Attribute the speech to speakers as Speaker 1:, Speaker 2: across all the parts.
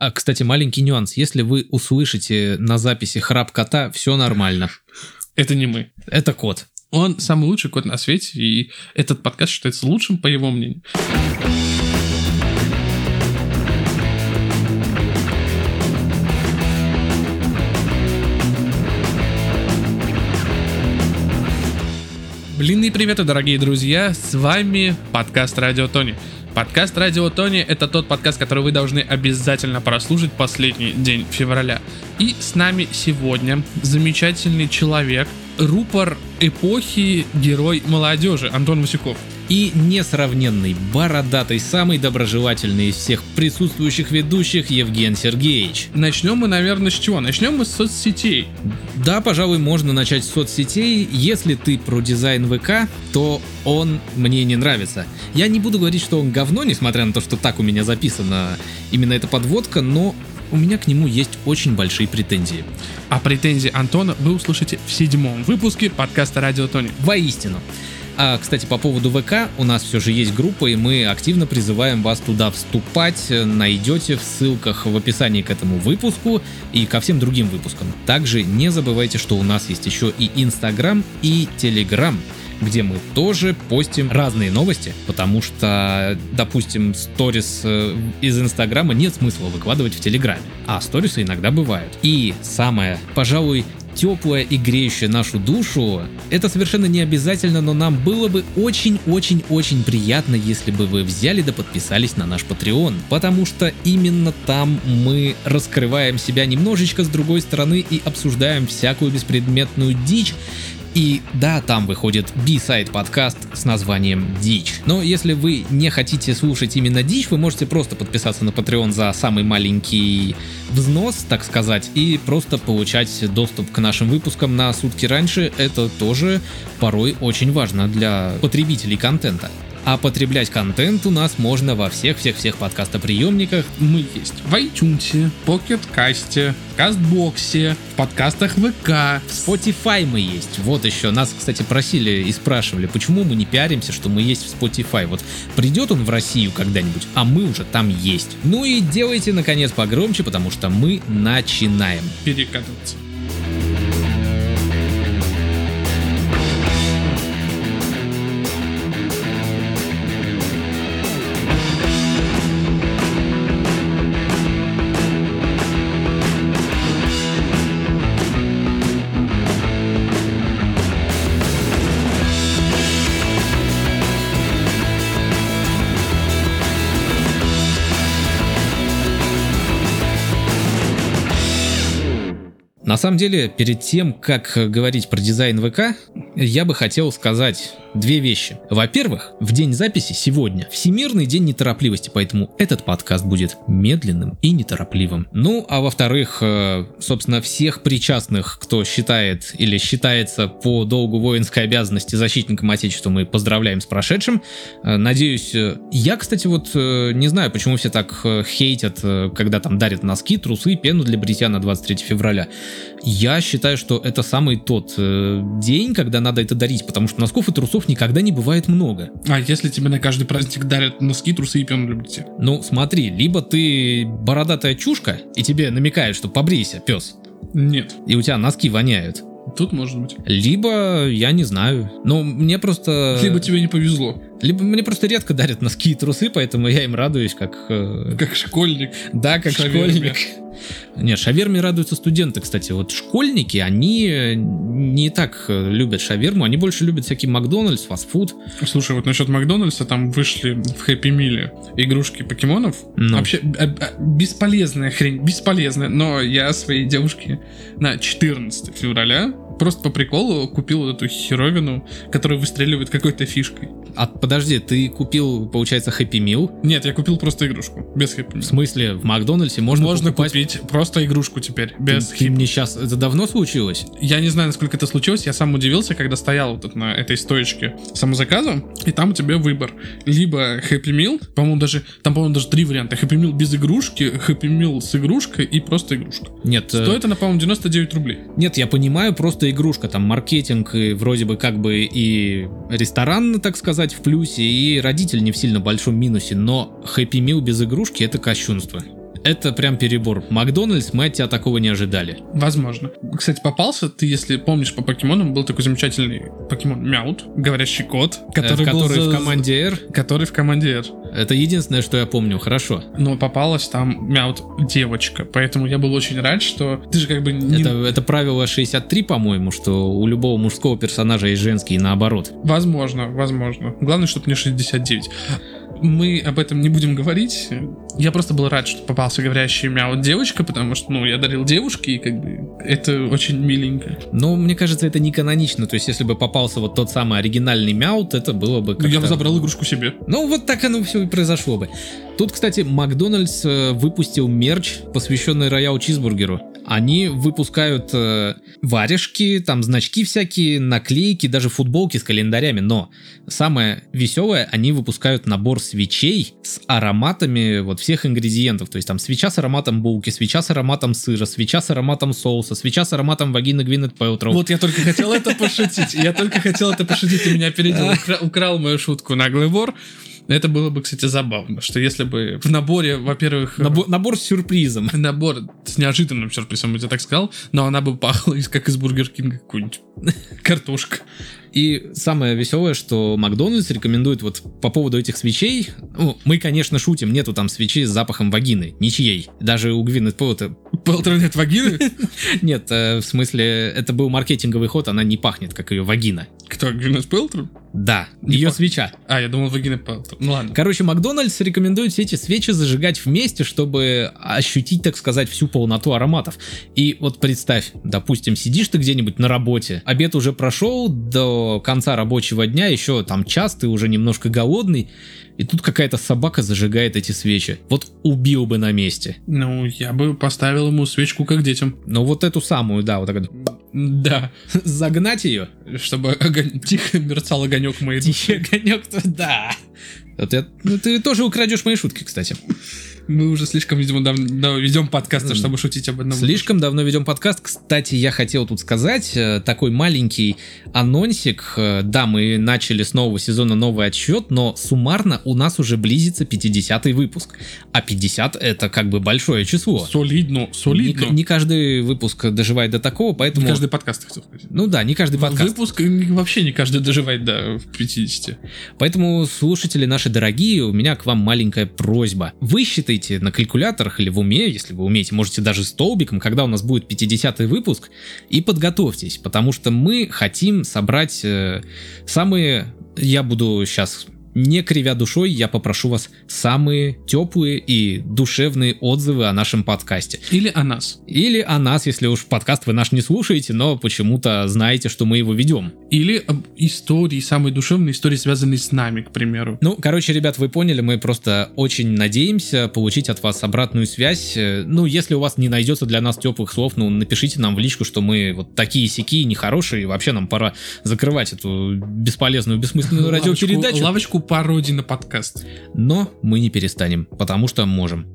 Speaker 1: А, кстати, маленький нюанс. Если вы услышите на записи храп кота, все нормально.
Speaker 2: Это не мы.
Speaker 1: Это кот.
Speaker 2: Он самый лучший кот на свете, и этот подкаст считается лучшим, по его мнению. Блинные приветы, дорогие друзья! С вами подкаст Радио Тони. Подкаст Радио Тони — это тот подкаст, который вы должны обязательно прослушать последний день февраля. И с нами сегодня замечательный человек, рупор эпохи, герой молодежи Антон Васюков.
Speaker 1: И несравненный, бородатый, самый доброжелательный из всех присутствующих ведущих Евген Сергеевич.
Speaker 2: Начнем мы, наверное, с чего? Начнем мы с соцсетей.
Speaker 1: Да, пожалуй, можно начать с соцсетей. Если ты про дизайн ВК, то он мне не нравится. Я не буду говорить, что он говно, несмотря на то, что так у меня записана именно эта подводка, но у меня к нему есть очень большие претензии.
Speaker 2: А претензии Антона вы услышите в седьмом выпуске подкаста Радио Тони.
Speaker 1: Воистину. А, кстати, по поводу ВК, у нас все же есть группа, и мы активно призываем вас туда вступать. Найдете в ссылках в описании к этому выпуску и ко всем другим выпускам. Также не забывайте, что у нас есть еще и Инстаграм, и Телеграм где мы тоже постим разные новости, потому что, допустим, сторис э, из Инстаграма нет смысла выкладывать в Телеграме, а сторисы иногда бывают. И самое, пожалуй, теплое и греющее нашу душу, это совершенно не обязательно, но нам было бы очень-очень-очень приятно, если бы вы взяли да подписались на наш Patreon, потому что именно там мы раскрываем себя немножечко с другой стороны и обсуждаем всякую беспредметную дичь, и да, там выходит B-сайд подкаст с названием Дичь. Но если вы не хотите слушать именно Дичь, вы можете просто подписаться на Patreon за самый маленький взнос, так сказать, и просто получать доступ к нашим выпускам на сутки раньше. Это тоже порой очень важно для потребителей контента. А потреблять контент у нас можно во всех-всех-всех подкастоприемниках.
Speaker 2: Мы есть в iTunes, Pocket Кастбоксе, в подкастах ВК.
Speaker 1: В Spotify мы есть. Вот еще. Нас, кстати, просили и спрашивали, почему мы не пиаримся, что мы есть в Spotify. Вот придет он в Россию когда-нибудь, а мы уже там есть. Ну и делайте, наконец, погромче, потому что мы начинаем.
Speaker 2: Перекатываться.
Speaker 1: На самом деле, перед тем, как говорить про дизайн ВК, я бы хотел сказать две вещи. Во-первых, в день записи сегодня Всемирный день неторопливости, поэтому этот подкаст будет медленным и неторопливым. Ну, а во-вторых, э, собственно, всех причастных, кто считает или считается по долгу воинской обязанности защитником Отечества, мы поздравляем с прошедшим. Э, надеюсь, э, я, кстати, вот не знаю, почему все так хейтят, когда там дарят носки, трусы, пену для бритья на 23 февраля. Я считаю, что это самый тот день, когда надо это дарить, потому что носков и трусов никогда не бывает много.
Speaker 2: А если тебе на каждый праздник дарят носки, трусы и пену для бритья?
Speaker 1: Ну, смотри, либо ты бородатая чушка, и тебе намекают, что побрейся, пес.
Speaker 2: Нет.
Speaker 1: И у тебя носки воняют.
Speaker 2: Тут может быть.
Speaker 1: Либо, я не знаю. Ну, мне просто...
Speaker 2: Либо тебе не повезло.
Speaker 1: Либо мне просто редко дарят носки и трусы, поэтому я им радуюсь, как...
Speaker 2: Э... Как школьник.
Speaker 1: Да, как шаверме. школьник. Нет, шаверме радуются студенты, кстати. Вот школьники, они не так э, любят шаверму, они больше любят всякий Макдональдс, фастфуд.
Speaker 2: Слушай, вот насчет Макдональдса, там вышли в Хэппи Миле игрушки покемонов. Ну. Вообще э, э, бесполезная хрень, бесполезная. Но я своей девушке на 14 февраля просто по приколу купил эту херовину, которая выстреливает какой-то фишкой.
Speaker 1: А подожди, ты купил, получается, Happy Meal?
Speaker 2: Нет, я купил просто игрушку, без Happy Meal.
Speaker 1: В смысле, в Макдональдсе можно,
Speaker 2: можно покупать... купить просто игрушку теперь, без
Speaker 1: ты, ты мне сейчас... Это давно случилось?
Speaker 2: Я не знаю, насколько это случилось, я сам удивился, когда стоял вот на этой стоечке самозаказа, и там у тебя выбор. Либо Happy Meal, по-моему, даже... Там, по-моему, даже три варианта. Happy Meal без игрушки, Happy Meal с игрушкой и просто игрушка.
Speaker 1: Нет.
Speaker 2: Э, Стоит она, по-моему, 99 рублей.
Speaker 1: Нет, я понимаю, просто игрушка, там маркетинг и вроде бы как бы и ресторан, так сказать, в плюсе, и родитель не в сильно большом минусе, но Happy Meal без игрушки это кощунство. Это прям перебор. Макдональдс, мы от тебя такого не ожидали.
Speaker 2: Возможно. Кстати, попался, ты, если помнишь по покемонам, был такой замечательный покемон Мяут, говорящий кот, который,
Speaker 1: Э,
Speaker 2: был
Speaker 1: который
Speaker 2: за-
Speaker 1: в команде R.
Speaker 2: Который в команде R.
Speaker 1: Это единственное, что я помню. Хорошо.
Speaker 2: Но попалась там Мяут девочка, поэтому я был очень рад, что ты же как бы не...
Speaker 1: Это, это правило 63, по-моему, что у любого мужского персонажа есть женский и наоборот.
Speaker 2: Возможно, возможно. Главное, чтобы не 69. Мы об этом не будем говорить. Я просто был рад, что попался говорящий мяу девочка, потому что, ну, я дарил девушке, и как бы это очень миленько.
Speaker 1: Но мне кажется, это не канонично. То есть, если бы попался вот тот самый оригинальный мяут, это было бы
Speaker 2: Ну, я
Speaker 1: как-то...
Speaker 2: бы забрал игрушку себе.
Speaker 1: Ну, вот так оно все и произошло бы. Тут, кстати, Макдональдс э, выпустил мерч, посвященный Роял Чизбургеру. Они выпускают э, варежки, там значки всякие, наклейки, даже футболки с календарями. Но самое веселое, они выпускают набор свечей с ароматами вот всех ингредиентов. То есть там свеча с ароматом булки, свеча с ароматом сыра, свеча с ароматом соуса, свеча с ароматом вагины Гвинет Пэлтроу.
Speaker 2: Вот я только хотел это пошутить. Я только хотел это пошутить, ты меня опередил. Укра- Украл мою шутку наглый вор. Это было бы, кстати, забавно, что если бы в наборе, во-первых,
Speaker 1: Набор, набор с сюрпризом.
Speaker 2: набор с неожиданным сюрпризом, я так сказал, но она бы пахла как из Бургер Кинга какую-нибудь картошка.
Speaker 1: И самое веселое, что Макдональдс рекомендует вот по поводу этих свечей. Ну, мы, конечно, шутим, нету там свечи с запахом вагины, ничьей. Даже у Гвинет Пэлта
Speaker 2: Пэлтроу нет вагины?
Speaker 1: нет, э, в смысле, это был маркетинговый ход, она не пахнет, как ее вагина.
Speaker 2: Кто, Гвинет Пэлтроу?
Speaker 1: Да,
Speaker 2: Не
Speaker 1: ее
Speaker 2: пах-
Speaker 1: свеча.
Speaker 2: А, я думал, вагина. Ну ладно.
Speaker 1: Короче, Макдональдс рекомендует все эти свечи зажигать вместе, чтобы ощутить, так сказать, всю полноту ароматов. И вот представь, допустим, сидишь ты где-нибудь на работе, обед уже прошел, до конца рабочего дня еще там час, ты уже немножко голодный, и тут какая-то собака зажигает эти свечи. Вот убил бы на месте.
Speaker 2: Ну, я бы поставил ему свечку как детям.
Speaker 1: Но вот эту самую, да, вот так вот.
Speaker 2: Да,
Speaker 1: Загнать ее?
Speaker 2: чтобы огонь- тихо мерцал огонек моей души.
Speaker 1: Тихий огонек, да. Вот я- ну, ты тоже украдешь мои шутки, кстати.
Speaker 2: Мы уже слишком, видимо, давно ведем подкасты,
Speaker 1: М.
Speaker 2: чтобы шутить об одном.
Speaker 1: Слишком давно ведем подкаст. Кстати, я хотел тут сказать э, такой маленький анонсик. Э, Да, мы начали с нового сезона новый отсчет, но суммарно у нас уже близится 50 выпуск. А 50 это как бы большое число.
Speaker 2: Солидно,
Speaker 1: Не,
Speaker 2: солидно.
Speaker 1: не каждый выпуск доживает до такого, поэтому...
Speaker 2: Не каждый подкаст, хотел сказать.
Speaker 1: Ну да, не каждый подкаст.
Speaker 2: Выпуск и вообще не каждый доживает до 50.
Speaker 1: Поэтому, слушатели наши дорогие, у меня к вам маленькая просьба. Вы считайте на калькуляторах или в уме, если вы умеете, можете даже столбиком, когда у нас будет 50 выпуск, и подготовьтесь, потому что мы хотим собрать э, самые... Я буду сейчас не кривя душой, я попрошу вас самые теплые и душевные отзывы о нашем подкасте.
Speaker 2: Или о нас.
Speaker 1: Или о нас, если уж подкаст вы наш не слушаете, но почему-то знаете, что мы его ведем.
Speaker 2: Или об истории, самые душевные истории, связанные с нами, к примеру.
Speaker 1: Ну, короче, ребят, вы поняли, мы просто очень надеемся получить от вас обратную связь. Э, Ну, если у вас не найдется для нас теплых слов, ну, напишите нам в личку, что мы вот такие сякие, нехорошие, и вообще нам пора закрывать эту бесполезную, бессмысленную радиопередачу.
Speaker 2: лавочку пародий на подкаст.
Speaker 1: Но мы не перестанем, потому что можем.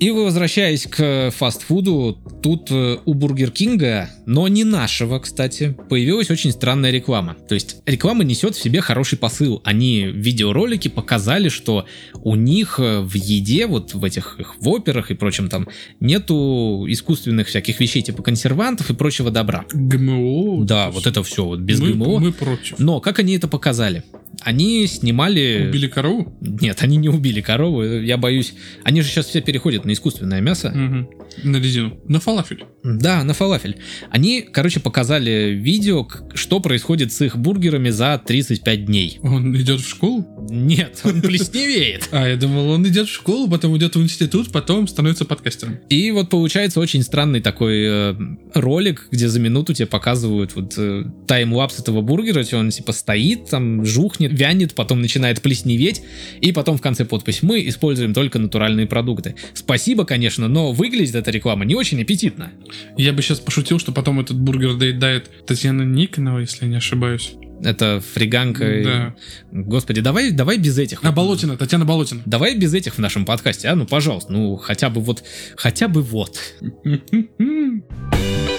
Speaker 1: И возвращаясь к фастфуду, тут э, у Бургер Кинга, но не нашего, кстати, появилась очень странная реклама. То есть реклама несет в себе хороший посыл. Они в видеоролике показали, что у них э, в еде, вот в этих их воперах и прочем там, нету искусственных всяких вещей типа консервантов и прочего добра.
Speaker 2: ГМО.
Speaker 1: Да, вот это все вот без
Speaker 2: мы,
Speaker 1: ГМО.
Speaker 2: Мы против.
Speaker 1: Но как они это показали? Они снимали...
Speaker 2: Убили корову?
Speaker 1: Нет, они не убили корову, я боюсь. Они же сейчас все переходят на искусственное мясо.
Speaker 2: Мгм. На резину. На фалафель.
Speaker 1: Да, на фалафель. Они, короче, показали видео, что происходит с их бургерами за 35 дней.
Speaker 2: Он идет в школу?
Speaker 1: Нет, он плесневеет.
Speaker 2: А, я думал, он идет в школу, потом идет в институт, потом становится подкастером.
Speaker 1: И вот получается очень странный такой э, ролик, где за минуту тебе показывают вот э, таймлапс этого бургера, где он типа стоит, там жухнет, вянет, потом начинает плесневеть, и потом в конце подпись «Мы используем только натуральные продукты». Спасибо, конечно, но выглядит эта реклама не очень аппетитно.
Speaker 2: Я бы сейчас пошутил, что потом этот бургер доедает Татьяна Никонова, если я не ошибаюсь.
Speaker 1: Это фриганка. и-
Speaker 2: Да.
Speaker 1: Господи, давай, давай без этих.
Speaker 2: А Болотина, Татьяна Болотина.
Speaker 1: Давай без этих в нашем подкасте, а? Ну, пожалуйста, ну, хотя бы вот, хотя бы вот.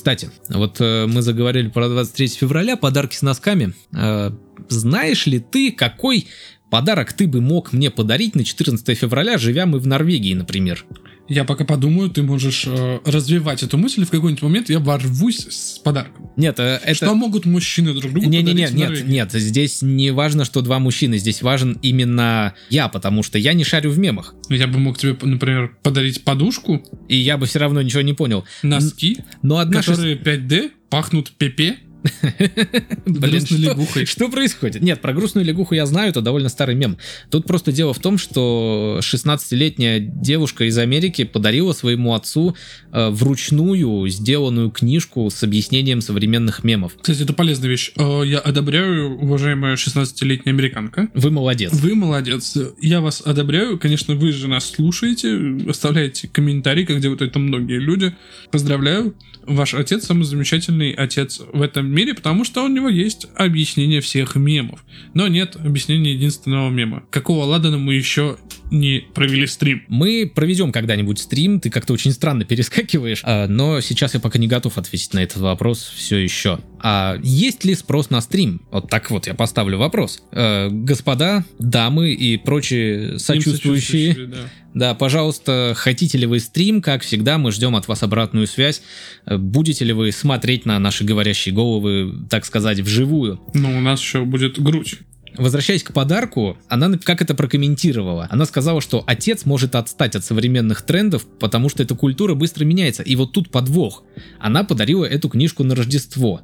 Speaker 1: Кстати, вот э, мы заговорили про 23 февраля, подарки с носками. Э, знаешь ли ты, какой подарок ты бы мог мне подарить на 14 февраля, живя мы в Норвегии, например?
Speaker 2: Я пока подумаю, ты можешь э, развивать эту мысль, и в какой-нибудь момент я ворвусь с подарком.
Speaker 1: Нет, э, это...
Speaker 2: Что могут мужчины друг другу
Speaker 1: Не, не,
Speaker 2: подарить
Speaker 1: не, нет, нет, здесь не важно, что два мужчины, здесь важен именно я, потому что я не шарю в мемах.
Speaker 2: Я бы мог тебе, например, подарить подушку,
Speaker 1: И я бы все равно ничего не понял.
Speaker 2: носки,
Speaker 1: Но одна шест-
Speaker 2: которые 5D, пахнут ПП,
Speaker 1: Блин, что,
Speaker 2: лягухой.
Speaker 1: что происходит? Нет, про грустную лягуху я знаю, это довольно старый мем. Тут просто дело в том, что 16-летняя девушка из Америки подарила своему отцу э, вручную сделанную книжку с объяснением современных мемов.
Speaker 2: Кстати, это полезная вещь. Э, Я одобряю, уважаемая 16-летняя американка.
Speaker 1: Вы молодец.
Speaker 2: Вы молодец. Я вас одобряю. Конечно, вы же нас слушаете, оставляете комментарии, как делают это многие люди. Поздравляю. Ваш отец самый замечательный отец в этом мире, потому что у него есть объяснение всех мемов. Но нет объяснения единственного мема. Какого ладана мы еще не провели стрим?
Speaker 1: Мы проведем когда-нибудь стрим, ты как-то очень странно перескакиваешь, а, но сейчас я пока не готов ответить на этот вопрос все еще. А есть ли спрос на стрим? Вот так вот я поставлю вопрос. Э, господа, дамы и прочие сочувствующие,
Speaker 2: да.
Speaker 1: да, пожалуйста, хотите ли вы стрим? Как всегда, мы ждем от вас обратную связь. Э, Будете ли вы смотреть на наши говорящие головы, так сказать, вживую?
Speaker 2: Но у нас еще будет грудь.
Speaker 1: Возвращаясь к подарку, она как это прокомментировала? Она сказала, что отец может отстать от современных трендов, потому что эта культура быстро меняется. И вот тут подвох. Она подарила эту книжку на Рождество.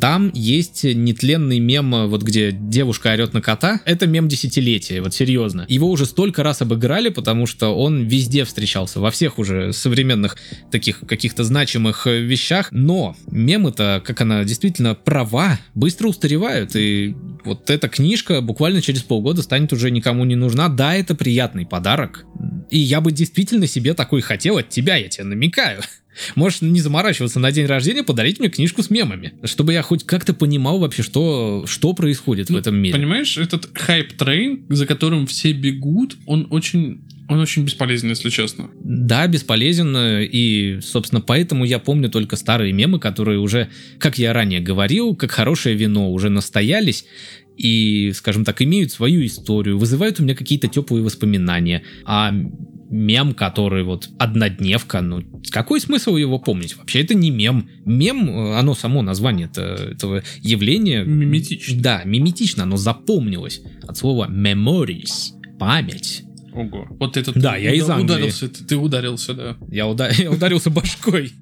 Speaker 1: Там есть нетленный мем, вот где девушка орет на кота. Это мем десятилетия, вот серьезно. Его уже столько раз обыграли, потому что он везде встречался, во всех уже современных таких каких-то значимых э, вещах. Но мемы-то, как она действительно права, быстро устаревают. И вот эта книжка буквально через полгода станет уже никому не нужна. Да, это приятный подарок. И я бы действительно себе такой хотел от тебя, я тебе намекаю. Можешь не заморачиваться на день рождения, подарить мне книжку с мемами, чтобы я хоть как-то понимал вообще, что, что происходит в
Speaker 2: Ну,
Speaker 1: этом мире.
Speaker 2: Понимаешь, этот hype train, за которым все бегут, он очень, он очень бесполезен, если честно.
Speaker 1: Да, бесполезен, и, собственно, поэтому я помню только старые мемы, которые уже, как я ранее говорил, как хорошее вино, уже настоялись и, скажем так, имеют свою историю, вызывают у меня какие-то теплые воспоминания. А мем, который вот однодневка, ну, какой смысл его помнить? Вообще это не мем. Мем, э, оно само название это, этого явления...
Speaker 2: Миметично.
Speaker 1: Да, миметично, оно запомнилось от слова memories, память.
Speaker 2: Ого. Вот этот
Speaker 1: Да, я из Англии.
Speaker 2: ударился, ты, ты ударился, да.
Speaker 1: Я, уда- я ударился башкой.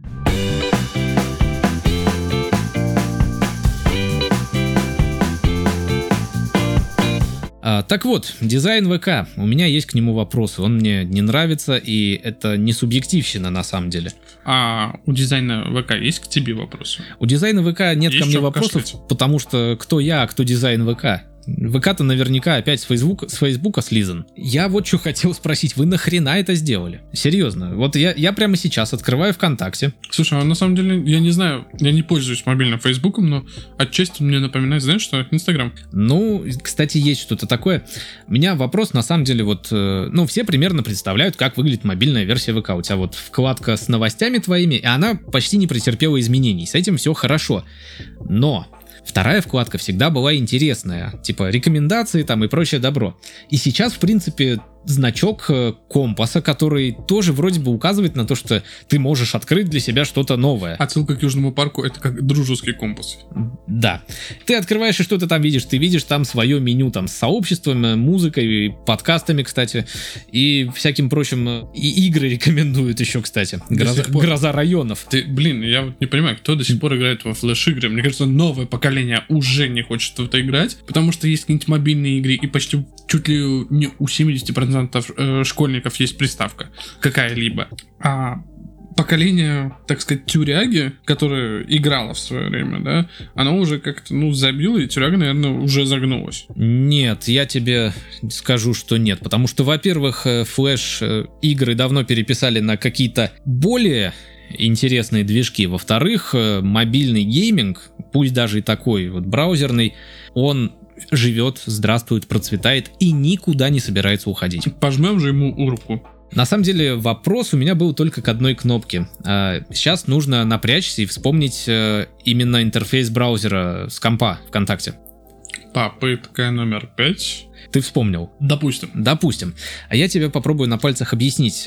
Speaker 1: А, так вот, дизайн ВК. У меня есть к нему вопросы. Он мне не нравится, и это не субъективщина на самом деле.
Speaker 2: А у дизайна ВК есть к тебе вопросы?
Speaker 1: У дизайна ВК нет
Speaker 2: Есть
Speaker 1: ко мне вопросов,
Speaker 2: покашлять?
Speaker 1: потому что кто я, а кто дизайн ВК. ВК-то наверняка опять с Фейсбука, с Фейсбука слизан. Я вот что хотел спросить, вы нахрена это сделали? Серьезно, вот я, я прямо сейчас открываю ВКонтакте,
Speaker 2: Слушай, а на самом деле, я не знаю, я не пользуюсь мобильным Фейсбуком, но отчасти мне напоминает, знаешь что, Инстаграм.
Speaker 1: Ну, кстати, есть что-то такое. У меня вопрос, на самом деле, вот, э, ну, все примерно представляют, как выглядит мобильная версия ВК. У тебя вот вкладка с новостями твоими, и она почти не претерпела изменений. С этим все хорошо. Но вторая вкладка всегда была интересная. Типа рекомендации там и прочее добро. И сейчас, в принципе, значок э, компаса, который тоже вроде бы указывает на то, что ты можешь открыть для себя что-то новое.
Speaker 2: Отсылка к Южному парку это как дружеский компас.
Speaker 1: Да. Ты открываешь и что ты там видишь? Ты видишь там свое меню там с сообществом, э, музыкой, подкастами, кстати, и всяким прочим. э, И игры рекомендуют еще, кстати. Гроза. Гроза районов.
Speaker 2: Ты, блин, я вот не понимаю, кто до сих пор играет во флеш-игры. Мне кажется, новое поколение уже не хочет в это играть, потому что есть какие-нибудь мобильные игры, и почти чуть ли не у 70% э, школьников есть приставка какая-либо. А поколение, так сказать, тюряги, которое играло в свое время, да, оно уже как-то, ну, забило, и тюряга, наверное, уже загнулась.
Speaker 1: Нет, я тебе скажу, что нет. Потому что, во-первых, э, флеш э, давно переписали на какие-то более интересные движки. Во-вторых, мобильный гейминг, пусть даже и такой вот браузерный, он живет, здравствует, процветает и никуда не собирается уходить.
Speaker 2: Пожмем же ему руку.
Speaker 1: На самом деле вопрос у меня был только к одной кнопке. А, Сейчас нужно напрячься и вспомнить э, именно интерфейс браузера с компа ВКонтакте.
Speaker 2: Попытка номер пять.
Speaker 1: Ты вспомнил?
Speaker 2: Допустим.
Speaker 1: Допустим. А я тебе попробую на пальцах объяснить.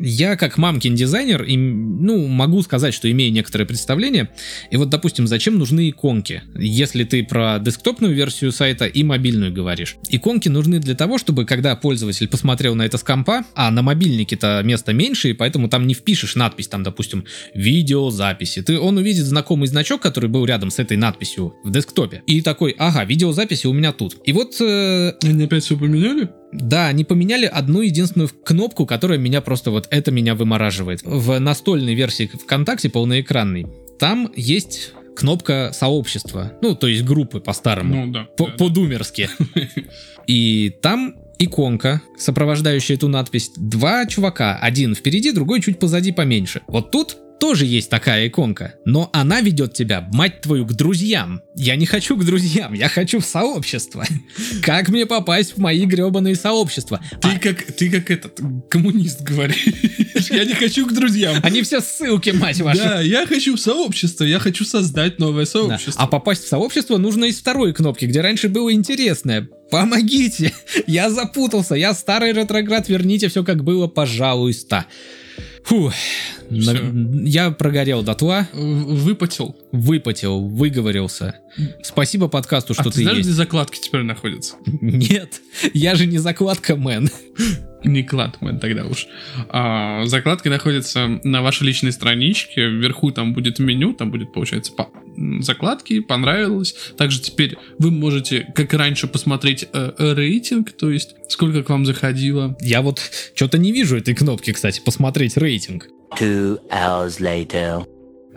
Speaker 1: Я как мамкин дизайнер, им, ну, могу сказать, что имею некоторое представление. И вот, допустим, зачем нужны иконки? Если ты про десктопную версию сайта и мобильную говоришь. Иконки нужны для того, чтобы, когда пользователь посмотрел на это с компа, а на мобильнике-то места меньше, и поэтому там не впишешь надпись, там, допустим, видеозаписи. Ты, он увидит знакомый значок, который был рядом с этой надписью в десктопе. И такой, ага, видеозаписи у меня тут. И вот э,
Speaker 2: Они опять все поменяли?
Speaker 1: Да, они поменяли одну единственную кнопку, которая меня просто вот это меня вымораживает. В настольной версии ВКонтакте полноэкранной там есть кнопка сообщества, ну то есть группы по-старому,
Speaker 2: Ну да.
Speaker 1: по-
Speaker 2: да.
Speaker 1: по-думерски. И там иконка, сопровождающая эту надпись. Два чувака, один впереди, другой чуть позади поменьше. Вот тут тоже есть такая иконка, но она ведет тебя, мать твою, к друзьям. Я не хочу к друзьям, я хочу в сообщество. Как мне попасть в мои гребаные сообщества?
Speaker 2: Ты как, ты как этот коммунист говоришь. Я не хочу к друзьям.
Speaker 1: Они все ссылки, мать вашу.
Speaker 2: Да, я хочу в сообщество, я хочу создать новое
Speaker 1: Да.
Speaker 2: сообщество.
Speaker 1: А попасть в сообщество нужно из второй кнопки, где раньше было интересное. Помогите! Я запутался, я старый ретроград, верните все как было, пожалуйста. Фу, на- я прогорел дотла,
Speaker 2: Выпотел.
Speaker 1: выпотел, выговорился. Спасибо подкасту, что
Speaker 2: а ты
Speaker 1: ты
Speaker 2: знаешь,
Speaker 1: есть.
Speaker 2: где закладки теперь находятся?
Speaker 1: Нет, я же не закладка, мэн.
Speaker 2: Не Кладмен тогда уж. А, закладки находятся на вашей личной страничке. Вверху там будет меню, там будет, получается, по- закладки, понравилось. Также теперь вы можете, как и раньше, посмотреть э, рейтинг, то есть сколько к вам заходило.
Speaker 1: Я вот что-то не вижу этой кнопки, кстати, посмотреть рейтинг.
Speaker 3: Two hours later.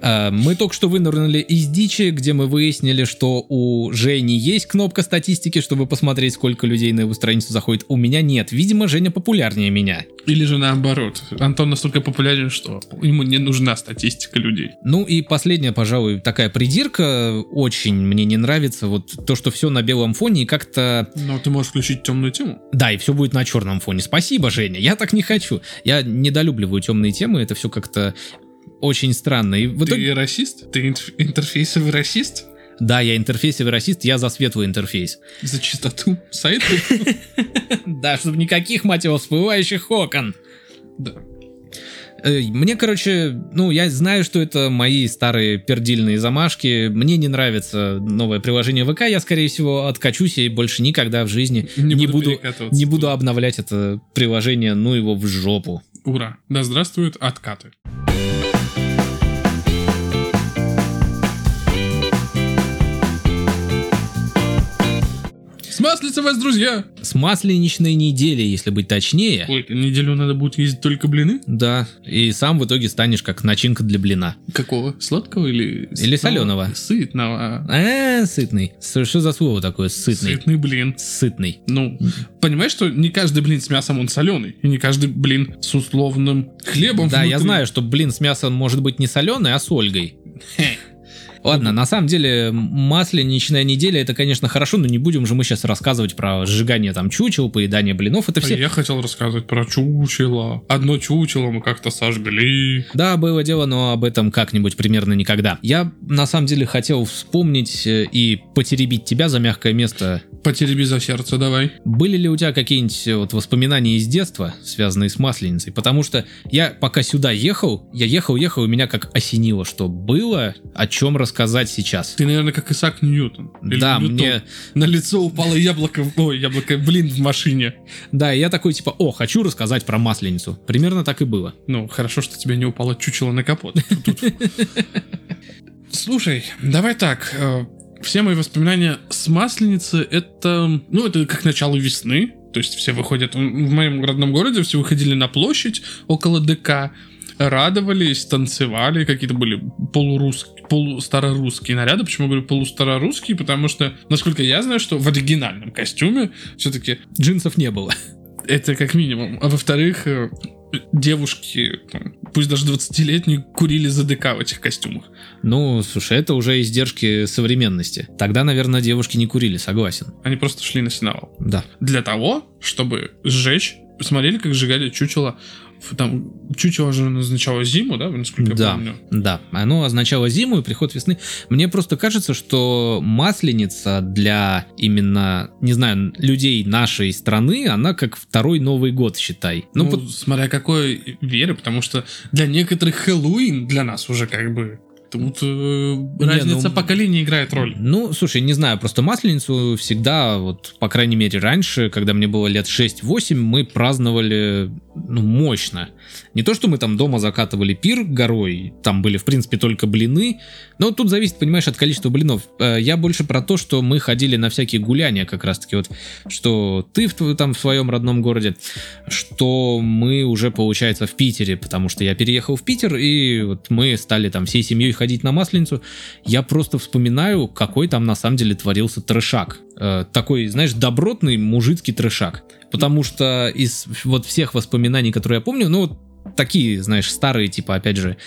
Speaker 1: Э, Мы только что вынырнули из дичи, где мы выяснили, что у Жени есть кнопка статистики, чтобы посмотреть, сколько людей на его страницу заходит. У меня нет. Видимо, Женя популярнее меня.
Speaker 2: Или же наоборот. Антон настолько популярен, что ему не нужна статистика людей.
Speaker 1: Ну и последняя, пожалуй, такая придирка. Очень мне не нравится. Вот то, что все на белом фоне и как-то...
Speaker 2: Но ты можешь включить темную тему.
Speaker 1: Да, и все будет на черном фоне. Спасибо, Женя. Я так не хочу. Я недолюбливаю темные темы. Это все как-то очень странно. И в итоге...
Speaker 2: Ты расист? Ты инт- интерфейсовый расист?
Speaker 1: Да, я интерфейсовый расист, я за светлый интерфейс.
Speaker 2: За чистоту сайта?
Speaker 1: Да, чтобы никаких, мать его, всплывающих окон.
Speaker 2: Да.
Speaker 1: Э, Мне, короче, ну, я знаю, что это мои старые пердильные замашки. Мне не нравится новое приложение ВК. Я, скорее всего, откачусь и больше никогда в жизни не,
Speaker 2: Не
Speaker 1: буду, не буду обновлять это приложение, ну его в жопу.
Speaker 2: Ура. Да здравствуют откаты. Маслица вас, друзья!
Speaker 1: С масленичной недели, если быть точнее.
Speaker 2: Ой, неделю надо будет ездить только блины?
Speaker 1: Да, и сам в итоге станешь как начинка для блина.
Speaker 2: Какого? Сладкого или...
Speaker 1: Или солёного.
Speaker 2: Сытного.
Speaker 1: А, сытный. Что за слово такое? Сытный.
Speaker 2: Сытный блин.
Speaker 1: Сытный.
Speaker 2: Ну, понимаешь, что не каждый блин с мясом он соленый, и не каждый блин с условным хлебом
Speaker 1: Да, я
Speaker 2: внутри.
Speaker 1: знаю, что блин с мясом может быть не соленый, а с Ольгой. Ладно, на самом деле масленичная неделя это, конечно, хорошо, но не будем же мы сейчас рассказывать про сжигание там чучел, поедание блинов. Это все.
Speaker 2: Я хотел рассказывать про чучело. Одно чучело мы как-то сожгли.
Speaker 1: Да, было дело, но об этом как-нибудь примерно никогда. Я на самом деле хотел вспомнить э, и потеребить тебя за мягкое место.
Speaker 2: Потереби за сердце давай.
Speaker 1: Были ли у тебя какие-нибудь э, вот воспоминания из детства, связанные с масленицей? Потому что я пока сюда ехал, я ехал, ехал, и меня как осенило, что было, о чем рассказать сейчас.
Speaker 2: Ты, наверное, как Исаак Ньютон. Или
Speaker 1: Да,
Speaker 2: Ньютон.
Speaker 1: мне,
Speaker 2: На лицо упало яблоко, ой, яблоко, блин, в машине.
Speaker 1: да, и я такой типа, о, хочу рассказать про масленицу. Примерно так и было.
Speaker 2: Ну, хорошо, что тебе не упало чучело на капот. Слушай, давай так. Все мои воспоминания с Масленицы это, ну, это как начало весны. То есть все выходят, в моем родном городе все выходили на площадь около ДК, радовались, танцевали, какие-то были полурусские, полустарорусские наряды. Почему говорю полустарорусские? Потому что, насколько я знаю, что в оригинальном костюме все-таки
Speaker 1: Джинсов не было.
Speaker 2: это как минимум. А во-вторых, э, девушки, пусть даже 20-летние, курили ЗДК в этих костюмах.
Speaker 1: Ну, слушай, это уже издержки современности. Тогда, наверное, девушки не курили, согласен.
Speaker 2: Они просто шли на сеновал.
Speaker 1: Да.
Speaker 2: Для того, чтобы сжечь смотрели, как сжигали чучело. Там чучело же назначало зиму, да, насколько я
Speaker 1: Да,
Speaker 2: помню.
Speaker 1: да. Оно означало зиму и приход весны. Мне просто кажется, что масленица для именно, не знаю, людей нашей страны, она как второй Новый год, считай. Ну,
Speaker 2: Ну,
Speaker 1: пот-
Speaker 2: смотря какой веры, потому что для некоторых Хэллоуин для нас уже как бы тут э, разница
Speaker 1: ну,
Speaker 2: поколений играет роль.
Speaker 1: Ну, слушай, не знаю, просто Масленицу всегда, вот, по крайней мере, раньше, когда мне было лет 6-8, мы праздновали, ну, мощно. Не то, что мы там дома закатывали пир горой, там были, в принципе, только блины, но тут зависит, понимаешь, от количества блинов. Э, Я больше про то, что мы ходили на всякие гуляния, как раз-таки, вот, что ты в, там в своем родном городе, что мы уже, получается, в Питере, потому что я переехал в Питер, и вот мы стали там всей семьей ходить на Масленицу, я просто вспоминаю, какой там на самом деле творился трешак. Э, такой, знаешь, добротный мужицкий трешак. Потому что из вот всех воспоминаний, которые я помню, ну, вот такие, знаешь, старые, типа, опять же,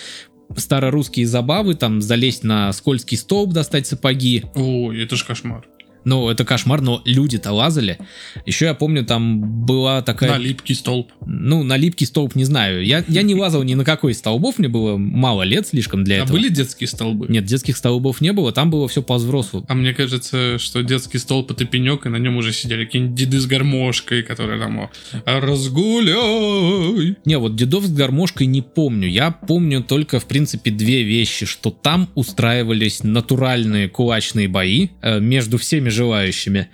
Speaker 1: старорусские забавы, там, залезть на скользкий столб, достать сапоги.
Speaker 2: Ой, это же кошмар.
Speaker 1: Ну, это кошмар, но люди-то лазали. Еще я помню, там была такая...
Speaker 2: На липкий столб.
Speaker 1: Ну, на липкий столб не знаю. Я, я не лазал ни на какой из столбов, мне было мало лет слишком для
Speaker 2: А
Speaker 1: этого.
Speaker 2: были детские столбы?
Speaker 1: Нет, детских столбов не было, там было все по-взрослому.
Speaker 2: А мне кажется, что детский столб это пенек, и на нем уже сидели какие-нибудь деды с гармошкой, которые там разгуляй.
Speaker 1: Не, вот дедов с гармошкой не помню. Я помню только, в принципе, две вещи, что там устраивались натуральные кулачные бои э, между всеми желающими.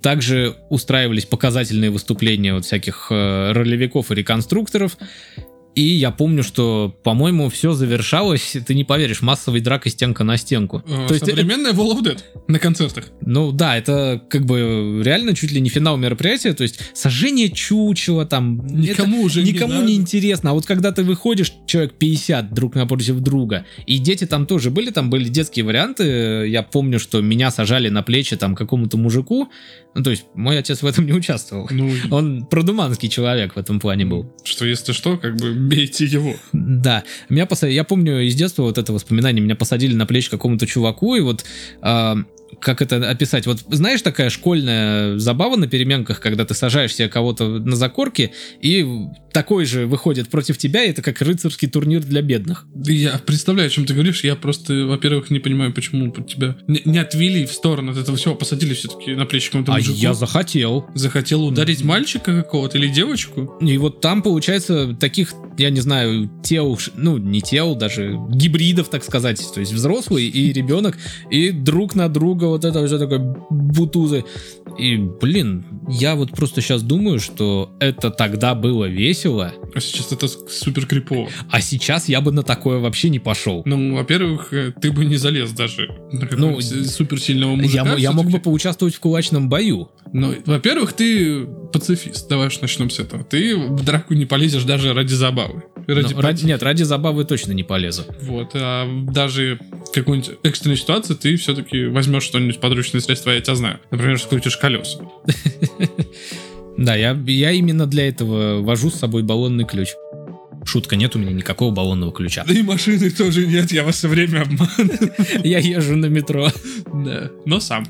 Speaker 1: Также устраивались показательные выступления вот всяких э, ролевиков и реконструкторов. И я помню, что, по-моему, все завершалось, ты не поверишь, массовой дракой стенка на стенку.
Speaker 2: Э,
Speaker 1: То есть,
Speaker 2: Современная Wall of Dead на концертах.
Speaker 1: Ну да, это как бы реально чуть ли не финал мероприятия, то есть сожжение чучела там.
Speaker 2: Никому уже не
Speaker 1: никому
Speaker 2: надо.
Speaker 1: не, интересно. А вот когда ты выходишь, человек 50 друг напротив друга, и дети там тоже были, там были детские варианты. Я помню, что меня сажали на плечи там какому-то мужику. Ну то есть мой отец в этом не участвовал.
Speaker 2: Ну,
Speaker 1: Он продуманский человек в этом плане был.
Speaker 2: что если что, как бы бейте его.
Speaker 1: Да, меня посадили, я помню из детства вот это воспоминание, меня посадили на плечи какому-то чуваку, и вот а, как это описать, вот знаешь такая школьная забава на переменках, когда ты сажаешь себе кого-то на закорке, и такой же выходит против тебя, и это как рыцарский турнир для бедных.
Speaker 2: Я представляю, о чем ты говоришь. Я просто, во-первых, не понимаю, почему тебя не, не отвели в сторону от этого всего, посадили все-таки на плечи какому-то
Speaker 1: А
Speaker 2: мужику.
Speaker 1: я захотел.
Speaker 2: Захотел ударить мальчика какого-то или девочку?
Speaker 1: И вот там, получается, таких, я не знаю, тел, ну, не тел, даже гибридов, так сказать, то есть взрослый и ребенок, и друг на друга вот это все такое бутузы. И, блин, я вот просто сейчас думаю, что это тогда было весело,
Speaker 2: А сейчас это супер крипово.
Speaker 1: а сейчас я бы на такое вообще не пошел.
Speaker 2: Ну, во-первых, э, ты бы не залез даже на
Speaker 1: Ну,
Speaker 2: какого-нибудь суперсильного мужика.
Speaker 1: Я, я мог бы поучаствовать в кулачном бою.
Speaker 2: Ну, во-первых, ты пацифист. Давай уж начнем с этого. Ты в драку не полезешь даже ради забавы. Ради
Speaker 1: Но ради- нет, ради забавы точно не полезу.
Speaker 2: Вот, а даже в какой-нибудь экстренной ситуации ты все-таки возьмешь что-нибудь подручное средство, я тебя знаю. Например, скрутишь колеса.
Speaker 1: Да, я, я именно для этого вожу с собой баллонный ключ. Шутка, нет у меня никакого баллонного ключа.
Speaker 2: Да и машины тоже нет, я вас все время обманываю.
Speaker 1: Я езжу на метро.
Speaker 2: Да, но сам.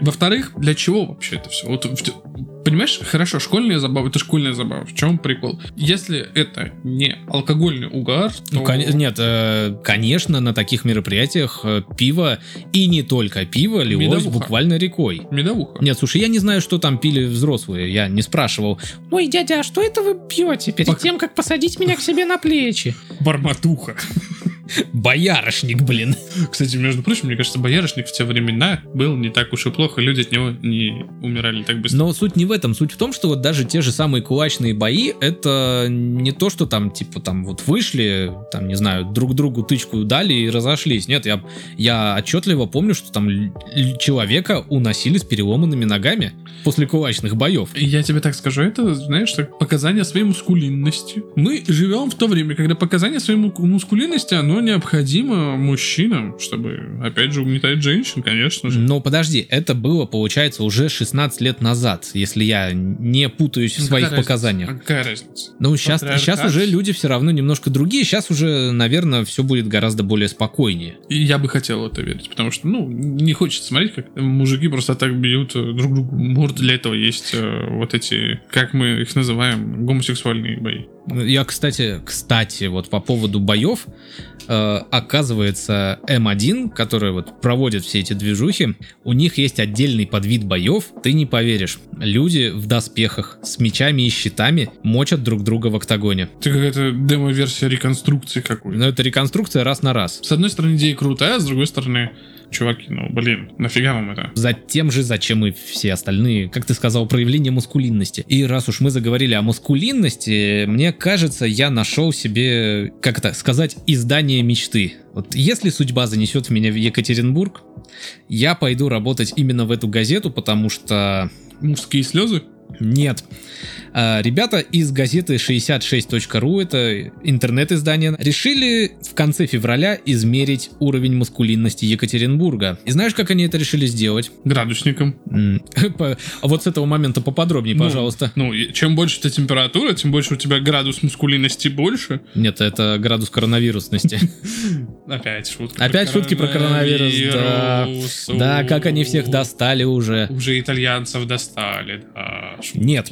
Speaker 2: Во-вторых, для чего вообще это все? Вот, в- понимаешь, хорошо, школьная забава, это школьная забава. В чем прикол? Если это не алкогольный угар, то...
Speaker 1: Ну, кон- нет, э, конечно, на таких мероприятиях э, пиво, и не только пиво, лилось
Speaker 2: Медовуха.
Speaker 1: буквально рекой.
Speaker 2: Медовуха.
Speaker 1: Нет, слушай, я не знаю, что там пили взрослые, я не спрашивал. Ой, дядя, а что это вы пьете перед
Speaker 2: Пок-
Speaker 1: тем, как посадить меня к себе на плечи?
Speaker 2: Барматуха.
Speaker 1: Боярышник, блин.
Speaker 2: Кстати, между прочим, мне кажется, боярышник в те времена был не так уж и плохо, люди от него не умирали так быстро.
Speaker 1: Но суть не в этом, суть в том, что вот даже те же самые кулачные бои, это не то, что там, типа, там вот вышли, там, не знаю, друг другу тычку дали и разошлись. Нет, я, я отчетливо помню, что там человека уносили с переломанными ногами после кулачных боев.
Speaker 2: Я тебе так скажу, это, знаешь, так, показание своей мускулинности. Мы живем в то время, когда показание своей му- мускулинности, оно оно необходимо мужчинам, чтобы, опять же, угнетать женщин, конечно же.
Speaker 1: Но подожди, это было, получается, уже 16 лет назад, если я не путаюсь в
Speaker 2: Ну,
Speaker 1: своих
Speaker 2: разница?
Speaker 1: показаниях.
Speaker 2: А Какая разница?
Speaker 1: Ну, сейчас, сейчас уже люди все равно немножко другие. Сейчас уже, наверное, все будет гораздо более спокойнее.
Speaker 2: И я бы хотел в это верить, потому что, ну, не хочется смотреть, как мужики просто так бьют э, друг другу морд. Для этого есть э, вот эти, как мы их называем, гомосексуальные бои.
Speaker 1: Я, кстати, кстати, вот по поводу боев, э, оказывается, М1, который вот проводит все эти движухи, у них есть отдельный подвид боев, ты не поверишь. Люди в доспехах с мечами и щитами мочат друг друга в октагоне.
Speaker 2: Это какая-то демо-версия реконструкции какой-то.
Speaker 1: Но это реконструкция раз на раз.
Speaker 2: С одной стороны, идея крутая, а с другой стороны, чуваки, ну, блин, нафига вам это?
Speaker 1: За тем же, зачем и все остальные, как ты сказал, проявление мускулинности. И раз уж мы заговорили о мускулинности, мне кажется, я нашел себе, как это сказать, издание мечты. Вот если судьба занесет меня в Екатеринбург, я пойду работать именно в эту газету, потому что
Speaker 2: Мужские слезы?
Speaker 1: Нет. А, Ребята из газеты 66.ru, это интернет-издание, решили в конце февраля измерить уровень мускулинности Екатеринбурга. И знаешь, как они это решили сделать?
Speaker 2: Градусником.
Speaker 1: А Вот с этого момента поподробнее,
Speaker 2: Ну,
Speaker 1: пожалуйста.
Speaker 2: Ну, чем больше тебя температура, тем больше у тебя градус мускулинности больше.
Speaker 1: Нет, это градус коронавирусности.
Speaker 2: Опять шутка.
Speaker 1: Опять шутки про коронавирус, да. Да, как они всех достали уже.
Speaker 2: Уже итальянцев достали, да. Шутки.
Speaker 1: Нет.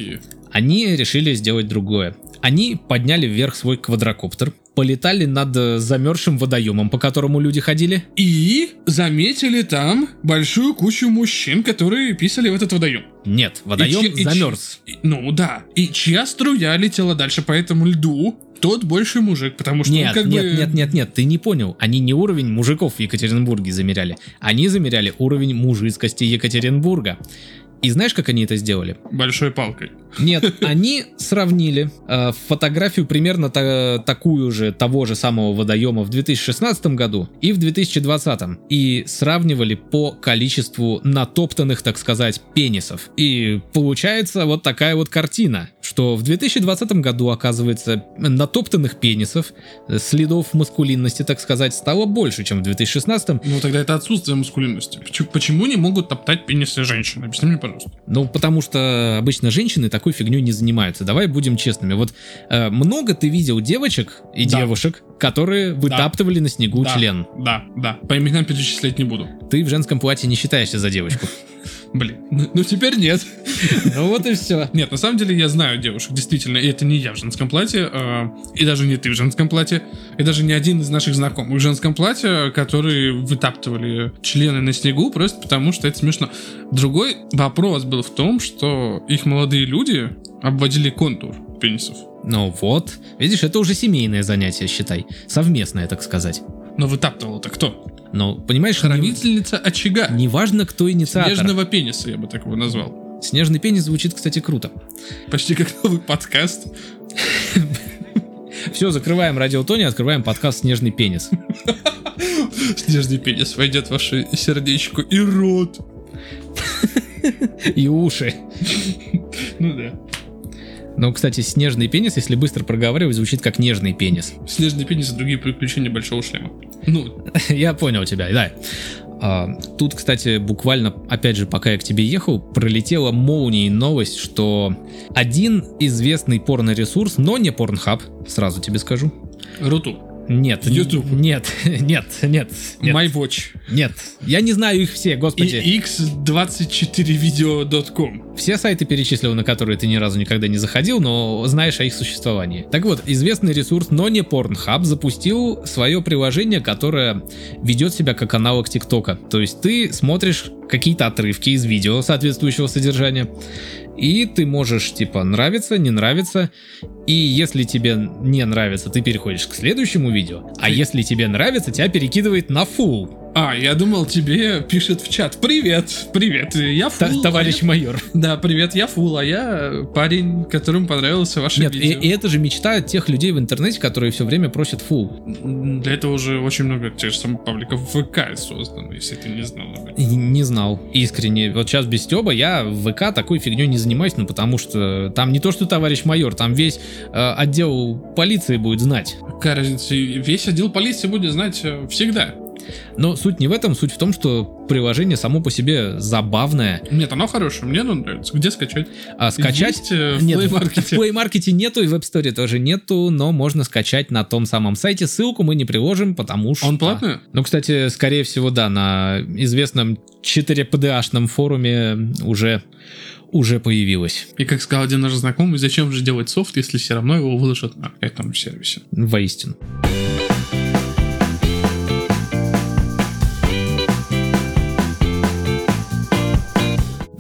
Speaker 1: Они решили сделать другое. Они подняли вверх свой квадрокоптер, полетали над э, замерзшим водоемом, по которому люди ходили.
Speaker 2: И заметили там большую кучу мужчин, которые писали в этот водоем.
Speaker 1: Нет, водоем
Speaker 2: И
Speaker 1: замерз.
Speaker 2: и- ну да. И чья струя летела дальше по этому льду, тот больше мужик, потому что он
Speaker 1: Нет,
Speaker 2: как
Speaker 1: нет,
Speaker 2: бы...
Speaker 1: нет, нет, нет, ты не понял. Они не уровень мужиков в Екатеринбурге замеряли. Они замеряли уровень мужицкости Екатеринбурга. И знаешь, как они это сделали?
Speaker 2: Большой палкой.
Speaker 1: Нет, они сравнили э, фотографию примерно та- такую же того же самого водоема в 2016 году и в 2020 и сравнивали по количеству натоптанных, так сказать, пенисов. И получается вот такая вот картина, что в 2020 году, оказывается, натоптанных пенисов, э, следов маскулинности, так сказать, стало больше, чем в 2016.
Speaker 2: Ну тогда это отсутствие мускулинности. Почему, не могут топтать пенисы женщин? Объясни мне, пожалуйста.
Speaker 1: Ну, потому что обычно женщины такой фигней не занимаются. Давай будем честными. Вот э, много ты видел девочек и
Speaker 2: Да.
Speaker 1: девушек, которые вытаптывали на снегу
Speaker 2: Да.
Speaker 1: член.
Speaker 2: Да, да. По именам перечислять не буду.
Speaker 1: Ты в женском платье не считаешься за девочку.
Speaker 2: Блин, ну, ну теперь нет.
Speaker 1: Ну вот и все.
Speaker 2: Нет, на самом деле я знаю девушек, действительно, и это не я в женском платье, э, и даже не ты в женском платье, и даже не один из наших знакомых в женском платье, которые вытаптывали члены на снегу просто потому, что это смешно. Другой вопрос был в том, что их молодые люди обводили контур пенисов.
Speaker 1: Ну вот. Видишь, это уже семейное занятие, считай. Совместное, так сказать.
Speaker 2: Но вытаптывал-то кто?
Speaker 1: Но, понимаешь, не,
Speaker 2: Хранительница очага.
Speaker 1: не важно, кто инициатор.
Speaker 2: Снежного пениса, я бы так его назвал.
Speaker 1: Снежный пенис звучит, кстати, круто.
Speaker 2: Почти как новый подкаст.
Speaker 1: Все, закрываем радио Тони, открываем подкаст «Снежный пенис».
Speaker 2: Снежный пенис войдет в ваше сердечко и рот.
Speaker 1: И уши.
Speaker 2: Ну да.
Speaker 1: Но, кстати, снежный пенис, если быстро проговаривать, звучит как нежный пенис.
Speaker 2: Снежный пенис и другие приключения большого шлема. Ну,
Speaker 1: Я понял тебя, да. А, тут, кстати, буквально, опять же, пока я к тебе ехал, пролетела молнией новость, что один известный порно-ресурс, но не Pornhub, сразу тебе скажу.
Speaker 2: Руту.
Speaker 1: Нет,
Speaker 2: YouTube.
Speaker 1: нет, нет, нет, нет,
Speaker 2: MyWatch.
Speaker 1: нет. Я не знаю их все, господи.
Speaker 2: И x24video.com.
Speaker 1: Все сайты перечислил, на которые ты ни разу никогда не заходил, но знаешь о их существовании. Так вот, известный ресурс, но не Pornhub, запустил свое приложение, которое ведет себя как аналог ТикТока. То есть ты смотришь какие-то отрывки из видео соответствующего содержания, и ты можешь, типа, нравится, не нравится, и если тебе не нравится, ты переходишь к следующему видео, а если тебе нравится, тебя перекидывает на full.
Speaker 2: А, я думал, тебе пишет в чат. Привет, привет, я Фул.
Speaker 1: Товарищ майор.
Speaker 2: Да, привет, я Фул, а я парень, которому понравился ваше
Speaker 1: Нет, и,
Speaker 2: видео.
Speaker 1: и это же мечта тех людей в интернете, которые все время просят фул.
Speaker 2: Для этого уже очень много тех же самых пабликов ВК создано, если ты не знал.
Speaker 1: И Не знал, искренне. Вот сейчас без Стеба я в ВК такой фигней не занимаюсь, ну потому что там не то, что товарищ майор, там весь э, отдел полиции будет знать.
Speaker 2: Какая разница, весь отдел полиции будет знать э, всегда.
Speaker 1: Но суть не в этом, суть в том, что приложение само по себе забавное,
Speaker 2: Нет, оно хорошее, мне оно нравится. Где скачать?
Speaker 1: а скачать...
Speaker 2: Есть, э, в
Speaker 1: Нет,
Speaker 2: Play
Speaker 1: в
Speaker 2: Market?
Speaker 1: Play Market нету и в App Store тоже нету, но можно скачать на том самом сайте. Ссылку мы не приложим, потому что...
Speaker 2: Он платный?
Speaker 1: Ну, кстати, скорее всего, да, на известном 4PDA-шном форуме уже, уже появилось.
Speaker 2: И как сказал один наш знакомый, зачем же делать софт, если все равно его выложат на этом сервисе?
Speaker 1: Воистину.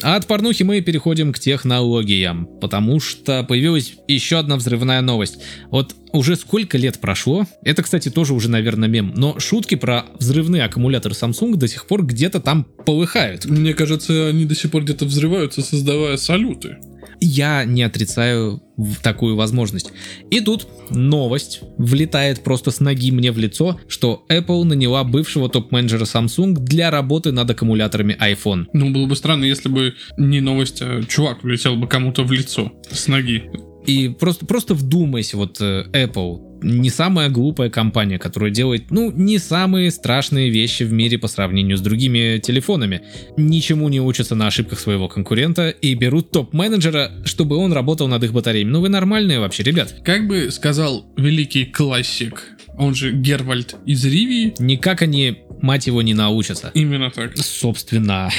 Speaker 1: А от порнухи мы переходим к технологиям, потому что появилась еще одна взрывная новость. Вот уже сколько лет прошло, это, кстати, тоже уже, наверное, мем, но шутки про взрывные аккумуляторы Samsung до сих пор где-то там полыхают.
Speaker 2: Мне кажется, они до сих пор где-то взрываются, создавая салюты.
Speaker 1: Я не отрицаю такую возможность. И тут новость влетает просто с ноги мне в лицо, что Apple наняла бывшего топ-менеджера Samsung для работы над аккумуляторами iPhone.
Speaker 2: Ну, было бы странно, если бы не новость, а чувак влетел бы кому-то в лицо с ноги.
Speaker 1: И просто, просто вдумайся, вот э, Apple не самая глупая компания, которая делает, ну, не самые страшные вещи в мире по сравнению с другими телефонами. Ничему не учатся на ошибках своего конкурента и берут топ-менеджера, чтобы он работал над их батареями. Ну вы нормальные вообще, ребят.
Speaker 2: Как бы сказал великий классик, он же Гервальд из Ривии,
Speaker 1: Никак они, мать его, не научатся.
Speaker 2: именно так.
Speaker 1: Собственно,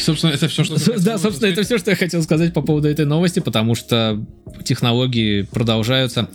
Speaker 2: Собственно, это все, что...
Speaker 1: да, собственно, это все, что я хотел сказать по поводу этой новости, потому что технологии продолжаются,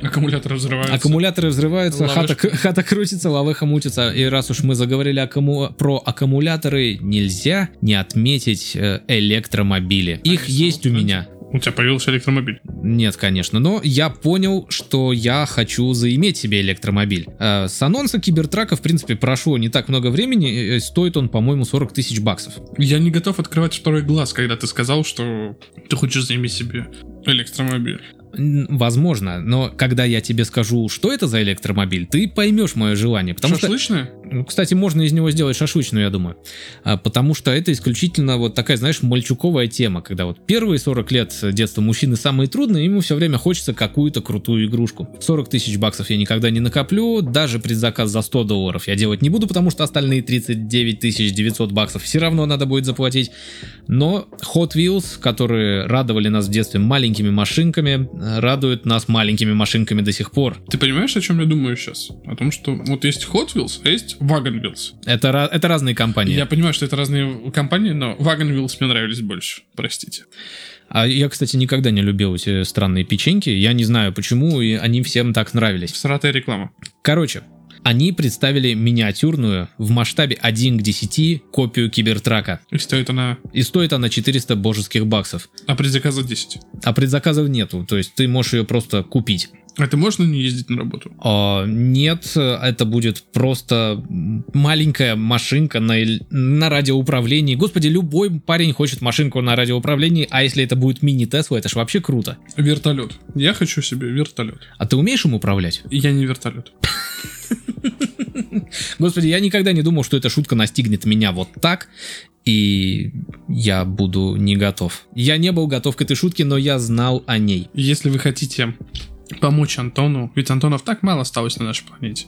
Speaker 2: Аккумуляторы взрываются.
Speaker 1: аккумуляторы взрываются, хата, хата крутится, лавеха мутится, и раз уж мы заговорили аккуму- про аккумуляторы, нельзя не отметить э, электромобили. Их
Speaker 2: Они
Speaker 1: есть у меня.
Speaker 2: У тебя появился электромобиль.
Speaker 1: Нет, конечно, но я понял, что я хочу заиметь себе электромобиль. Э, С анонса Кибертрака, в принципе, прошло не так много времени, э, стоит он, по-моему, 40 тысяч баксов.
Speaker 2: Я не готов открывать второй глаз, когда ты сказал, что ты хочешь заиметь себе электромобиль.
Speaker 1: Возможно, но когда я тебе скажу, что это за электромобиль, ты поймешь мое желание. Потому что,
Speaker 2: Шашлычная?
Speaker 1: ну, кстати, можно из него сделать шашлычную, я думаю. А, Потому что это исключительно вот такая, знаешь, мальчуковая тема, когда вот первые 40 лет детства мужчины самые трудные, ему все время хочется какую-то крутую игрушку. 40 тысяч баксов я никогда не накоплю, даже предзаказ за 100 долларов я делать не буду, потому что остальные 39 тысяч 900 баксов все равно надо будет заплатить. Но Hot Wheels, которые радовали нас в детстве маленькими машинками, радуют нас маленькими машинками до сих пор.
Speaker 2: Ты понимаешь, о чем я думаю сейчас? О том, что вот есть Hot Wheels, а есть Wagon Wheels.
Speaker 1: Это, это разные компании.
Speaker 2: Я понимаю, что это разные компании, но Wagon Wheels мне нравились больше. Простите.
Speaker 1: А я, кстати, никогда не любил эти странные печеньки. Я не знаю почему, и они всем так нравились.
Speaker 2: Всратая реклама.
Speaker 1: Короче, они представили миниатюрную в масштабе 1 к 10 копию Кибертрака.
Speaker 2: И стоит она...
Speaker 1: И стоит она 400 божеских баксов.
Speaker 2: А предзаказа 10.
Speaker 1: А предзаказов нету, то есть ты можешь ее просто купить.
Speaker 2: Это можно не ездить на работу?
Speaker 1: А, нет, это будет просто маленькая машинка на, на радиоуправлении. Господи, любой парень хочет машинку на радиоуправлении, а если это будет мини-Тесла, это ж вообще круто.
Speaker 2: Вертолет. Я хочу себе вертолет.
Speaker 1: А ты умеешь им управлять?
Speaker 2: Я не вертолет.
Speaker 1: Господи, я никогда не думал, что эта шутка настигнет меня вот так, и я буду не готов. Я не был готов к этой шутке, но я знал о ней.
Speaker 2: Если вы хотите помочь Антону, ведь Антонов так мало осталось на нашей планете,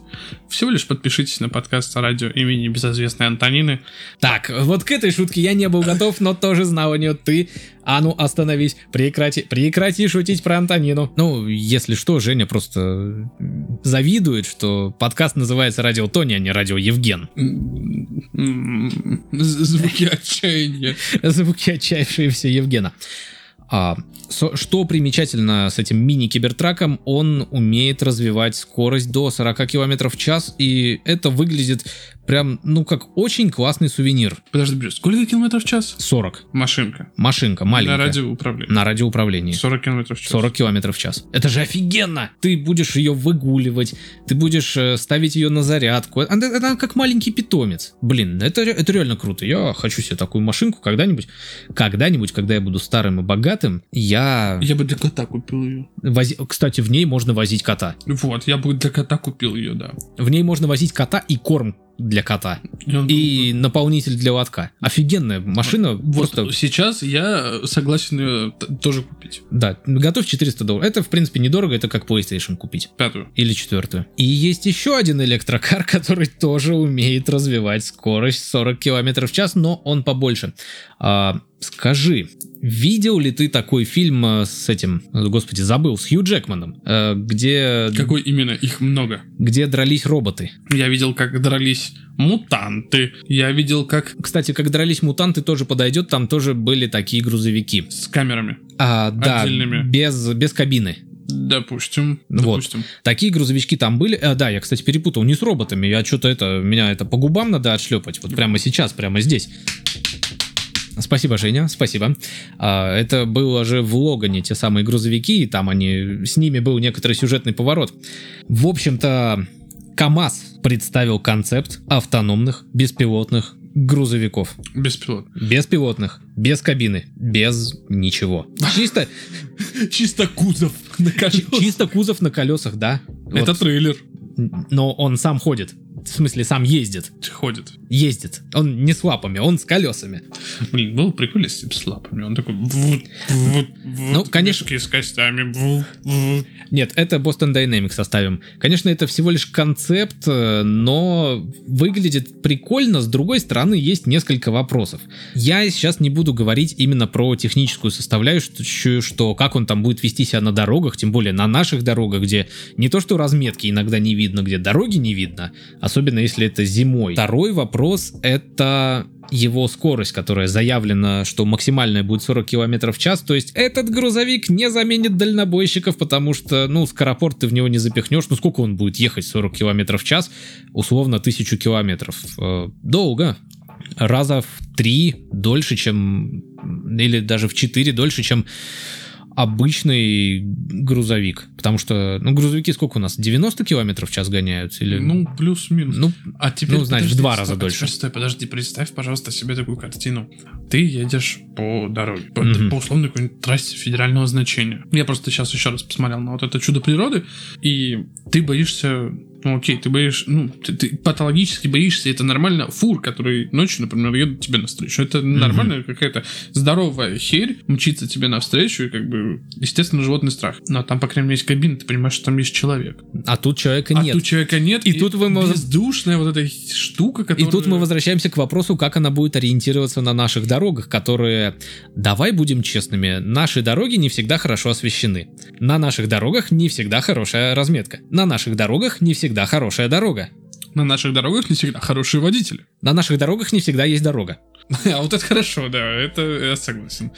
Speaker 2: всего лишь подпишитесь на подкаст радио имени безызвестной Антонины.
Speaker 1: Так, вот к этой шутке я не был готов, но тоже знал о нее ты. А ну, остановись, прекрати, прекрати шутить про Антонину. Ну, если что, Женя просто завидует, что подкаст называется «Радио Тони», а не «Радио Евген».
Speaker 2: Звуки отчаяния.
Speaker 1: Звуки отчаявшиеся Евгена. А, со- что примечательно с этим мини-кибертраком, он умеет развивать скорость до 40 км в час, и это выглядит прям, ну, как очень классный сувенир.
Speaker 2: Подожди, Брюс, сколько километров в час?
Speaker 1: 40.
Speaker 2: Машинка.
Speaker 1: Машинка маленькая.
Speaker 2: На радиоуправлении.
Speaker 1: На радиоуправлении.
Speaker 2: 40 километров в час.
Speaker 1: 40 километров в час. Это же офигенно! Ты будешь ее выгуливать, ты будешь э, ставить ее на зарядку. Она, она как маленький питомец. Блин, это, это реально круто. Я хочу себе такую машинку когда-нибудь. Когда-нибудь, когда я буду старым и богатым, я...
Speaker 2: Я бы для кота купил ее.
Speaker 1: вози- Кстати, в ней можно возить кота.
Speaker 2: Вот, я бы для кота купил ее, да.
Speaker 1: В ней можно возить кота и корм для кота.
Speaker 2: И, он
Speaker 1: И наполнитель для лотка. Офигенная машина.
Speaker 2: Вот
Speaker 1: Просто,
Speaker 2: сейчас я согласен ее тоже купить.
Speaker 1: да, готов 400 долларов. Это, в принципе, недорого. Это как PlayStation купить.
Speaker 2: Пятую.
Speaker 1: Или четвертую. И есть еще один электрокар, который тоже умеет развивать скорость 40 км в час, но он побольше. А, скажи, видел ли ты такой фильм э, с этим, господи, забыл, с Хью Джекманом, э, где,
Speaker 2: Какой именно? Их много.
Speaker 1: где дрались роботы?
Speaker 2: Я видел, как дрались мутанты. Я видел, как
Speaker 1: Кстати, как дрались мутанты тоже подойдет, там тоже были такие грузовики.
Speaker 2: с камерами.
Speaker 1: А, да,
Speaker 2: Отдельными.
Speaker 1: без, без кабины.
Speaker 2: Допустим.
Speaker 1: Вот.
Speaker 2: Допустим.
Speaker 1: Такие грузовички там были. А, да, я, кстати, перепутал не с роботами. Я что-то это, меня это по губам надо отшлепать. Вот прямо сейчас, прямо здесь. Спасибо, Женя, спасибо. А, это было же в Логане те самые грузовики, и там они, с ними был некоторый сюжетный поворот. В общем-то, КАМАЗ представил концепт автономных беспилотных грузовиков.
Speaker 2: Беспилот.
Speaker 1: Беспилотных, без кабины, без ничего. Чисто,
Speaker 2: Чисто кузов на
Speaker 1: чи- чисто кузов на колесах, да.
Speaker 2: Это трейлер.
Speaker 1: Но он сам ходит. В смысле, сам ездит.
Speaker 2: Ходит.
Speaker 1: Ездит. Он не с лапами, он с колесами.
Speaker 2: Блин, было прикольно с с лапами. Он такой...
Speaker 1: Ну, конечно.
Speaker 2: С костями.
Speaker 1: Нет, это Boston Dynamics оставим. Конечно, это всего лишь концепт, э, но выглядит прикольно. С другой стороны, есть несколько вопросов. Я сейчас не буду говорить именно про техническую составляющую, что как он там будет вести себя на дорогах, тем более на наших дорогах, где не то что разметки иногда не видно, где дороги не видно, особенно если это зимой. Второй вопрос — это его скорость, которая заявлена, что максимальная будет 40 км в час. То есть этот грузовик не заменит дальнобойщиков, потому что, ну, скоропорт ты в него не запихнешь. Ну, сколько он будет ехать 40 км в час? Условно, 1000 километров. Э, Долго. Раза в три дольше, чем... Или даже в четыре дольше, чем обычный грузовик. Потому что, ну, грузовики сколько у нас? 90 километров в час гоняются? Или...
Speaker 2: Ну, плюс-минус.
Speaker 1: ну,
Speaker 2: А теперь...
Speaker 1: ну, значит, в
Speaker 2: подожди,
Speaker 1: два
Speaker 2: стой,
Speaker 1: раза
Speaker 2: а
Speaker 1: дольше.
Speaker 2: Стой, подожди, представь, пожалуйста, себе такую картину. Ты едешь по дороге, по,
Speaker 1: Мгм.
Speaker 2: по условной какой-нибудь трассе федерального значения. Я просто сейчас еще раз посмотрел на вот это чудо природы, и ты боишься... Ну, окей, ты боишься, ну, ты, ты патологически боишься, это нормально. Фур, который ночью, например, едут тебе навстречу. Это нормальная какая-то здоровая херь мчится тебе навстречу, и как бы, естественно, животный страх. Но там, по крайней мере, есть кабина, ты понимаешь, что там есть человек.
Speaker 1: а тут человека
Speaker 2: А
Speaker 1: нет.
Speaker 2: тут человека нет.
Speaker 1: И тут вы
Speaker 2: бездушная вот эта штука,
Speaker 1: И
Speaker 2: которая...
Speaker 1: тут мы возвращаемся к вопросу, как она будет ориентироваться на наших дорогах, которые, давай будем честными, наши дороги не всегда хорошо освещены. На наших дорогах не всегда хорошая разметка. На наших дорогах не всегда хорошая дорога.
Speaker 2: На наших дорогах не всегда хорошие водители.
Speaker 1: На наших дорогах не всегда есть дорога.
Speaker 2: А вот это хорошо, да, это я согласен.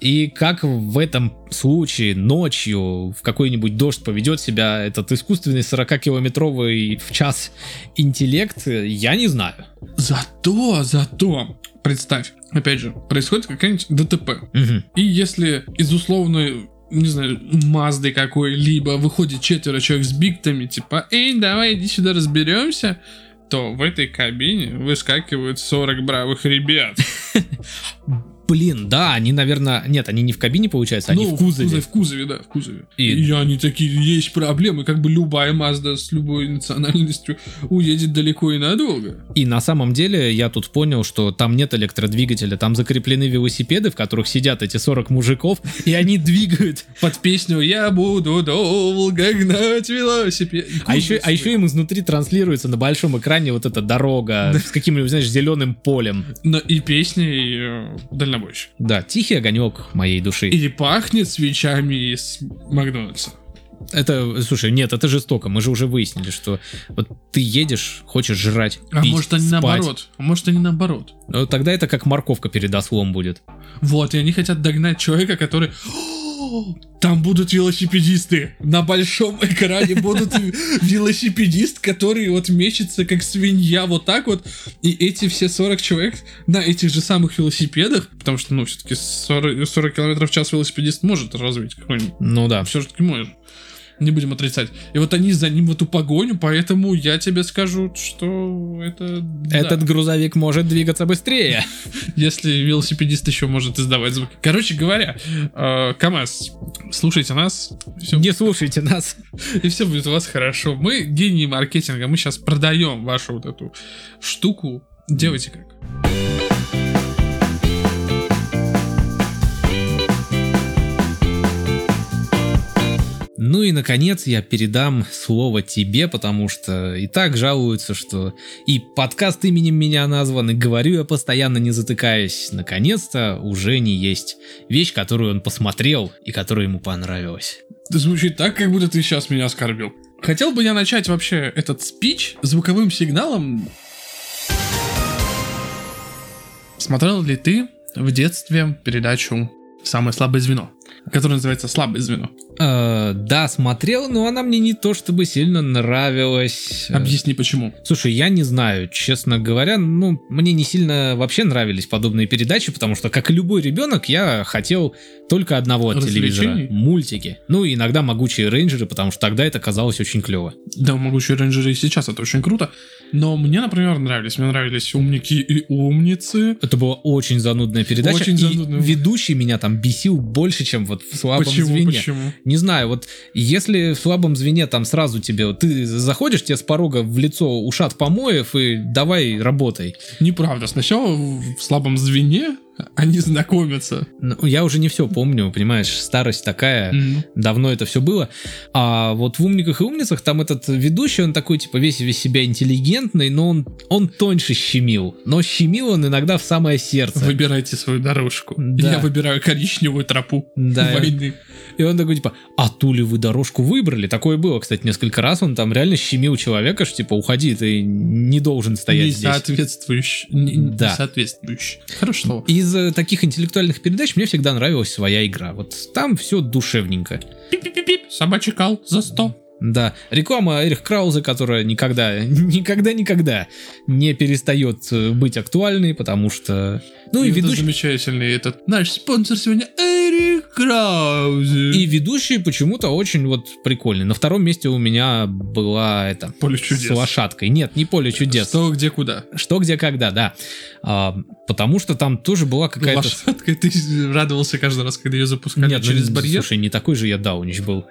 Speaker 1: И как в этом случае ночью в какой-нибудь дождь поведет себя этот искусственный 40-километровый в час интеллект, я не знаю.
Speaker 2: Зато, зато, представь, опять же, происходит какая-нибудь ДТП.
Speaker 1: Мгм.
Speaker 2: И если из условной не знаю, Мазды какой-либо выходит четверо человек с биктами, типа, эй, давай иди сюда разберемся, то в этой кабине выскакивают 40 бравых ребят.
Speaker 1: Блин, да, они, наверное... Нет, они не в кабине, получается, они
Speaker 2: Ну,
Speaker 1: в кузове.
Speaker 2: В кузове, да, в кузове.
Speaker 1: И-
Speaker 2: И, они такие, есть проблемы, как бы любая Мазда с любой национальностью уедет далеко и надолго.
Speaker 1: И на самом деле я тут понял, что там нет электродвигателя, там закреплены велосипеды, в которых сидят эти 40 мужиков, и они двигают.
Speaker 2: Под песню «Я буду долго гнать велосипед».
Speaker 1: А еще, а еще им изнутри транслируется на большом экране вот эта дорога с каким-нибудь, знаешь, зеленым полем.
Speaker 2: Но и песней дальнобойщик.
Speaker 1: Да, тихий огонек моей души.
Speaker 2: И пахнет свечами из Макдональдса.
Speaker 1: Это, слушай, нет, это жестоко. Мы же уже выяснили, что вот ты едешь, хочешь жрать,
Speaker 2: А
Speaker 1: пить,
Speaker 2: может они
Speaker 1: спать.
Speaker 2: наоборот? А может они наоборот?
Speaker 1: Ну, Тогда это как морковка перед ослом будет.
Speaker 2: Вот, и они хотят догнать человека, который... «О, О, там будут велосипедисты. На большом экране будут велосипедист, который вот мечется как свинья вот так вот. И эти все 40 человек на этих же самых велосипедах, потому что, ну, все-таки 40, 40 километров в час велосипедист может развить какой-нибудь.
Speaker 1: Ну да.
Speaker 2: Все-таки может. Не будем отрицать. И вот они за ним в эту погоню, поэтому я тебе скажу, что это... да.
Speaker 1: Этот грузовик может двигаться быстрее.
Speaker 2: Если велосипедист еще может издавать звуки. Короче говоря, э, КамАЗ, слушайте нас,
Speaker 1: Не слушайте нас.
Speaker 2: и все будет у вас хорошо. Мы гении маркетинга, мы сейчас продаем вашу вот эту штуку. Делайте как.
Speaker 1: Ну и, наконец, я передам слово тебе, потому что и так жалуются, что и подкаст именем меня назван, и говорю я постоянно не затыкаясь. Наконец-то у Жени есть вещь, которую он посмотрел и которая ему понравилась.
Speaker 2: Это звучит так, как будто ты сейчас меня оскорбил. Хотел бы я начать вообще этот спич звуковым сигналом. Смотрел ли ты в детстве передачу «Самое слабое звено», которая называется «Слабое звено»?
Speaker 1: Э, да, смотрел, но она мне не то чтобы сильно нравилась.
Speaker 2: Объясни почему.
Speaker 1: Слушай, я не знаю, честно говоря, ну, мне не сильно вообще нравились подобные передачи, потому что, как и любой ребенок, я хотел только одного от телевизора. Мультики. Ну, и иногда могучие рейнджеры, потому что тогда это казалось очень клево.
Speaker 2: Да, могучие рейнджеры и сейчас это очень круто. Но мне, например, нравились. Мне нравились умники и умницы.
Speaker 1: Это была очень занудная передача.
Speaker 2: Очень занудная.
Speaker 1: ведущий меня там бесил больше, чем вот в слабом
Speaker 2: почему?
Speaker 1: звене.
Speaker 2: Почему?
Speaker 1: Не знаю, вот если в слабом звене там сразу тебе, вот ты заходишь, тебе с порога в лицо ушат помоев и давай работай.
Speaker 2: Неправда. Сначала в слабом звене они знакомятся.
Speaker 1: Ну, я уже не все помню, понимаешь, старость такая,
Speaker 2: М.
Speaker 1: давно это все было. А вот в «Умниках и умницах» там этот ведущий, он такой, типа, весь весь себя интеллигентный, но он, он тоньше щемил. Но щемил он иногда в самое сердце.
Speaker 2: Выбирайте свою дорожку.
Speaker 1: Да.
Speaker 2: Я выбираю коричневую тропу
Speaker 1: Да.
Speaker 2: войны.
Speaker 1: И он такой, типа, а ту ли вы дорожку выбрали? Такое было, кстати, несколько раз. Он там реально щемил человека, что, типа, уходи, ты не должен стоять
Speaker 2: Не
Speaker 1: здесь.
Speaker 2: соответствующий. Не, не
Speaker 1: Да.
Speaker 2: соответствующий. Хорошее слово.
Speaker 1: Из э, таких интеллектуальных передач мне всегда нравилась своя игра. Вот там все душевненько.
Speaker 2: Пип-пип-пип. Собачий кал за 100.
Speaker 1: Да, реклама Эрих Краузе, которая никогда, никогда-никогда не перестает э, быть актуальной, потому что... Ну и,
Speaker 2: это
Speaker 1: ведущий,
Speaker 2: замечательный этот. Наш спонсор сегодня Эрик Краузе.
Speaker 1: и ведущий почему-то очень вот прикольный. На втором месте у меня была это...
Speaker 2: Поле чудес.
Speaker 1: С лошадкой. Нет, не поле чудес.
Speaker 2: Что, где, куда.
Speaker 1: Что, где, когда, да. А, потому что там тоже была какая-то...
Speaker 2: Лошадкой ты радовался каждый раз, когда ее запускали
Speaker 1: Нет, ну,
Speaker 2: через барьер.
Speaker 1: Слушай, не такой же я даунич был.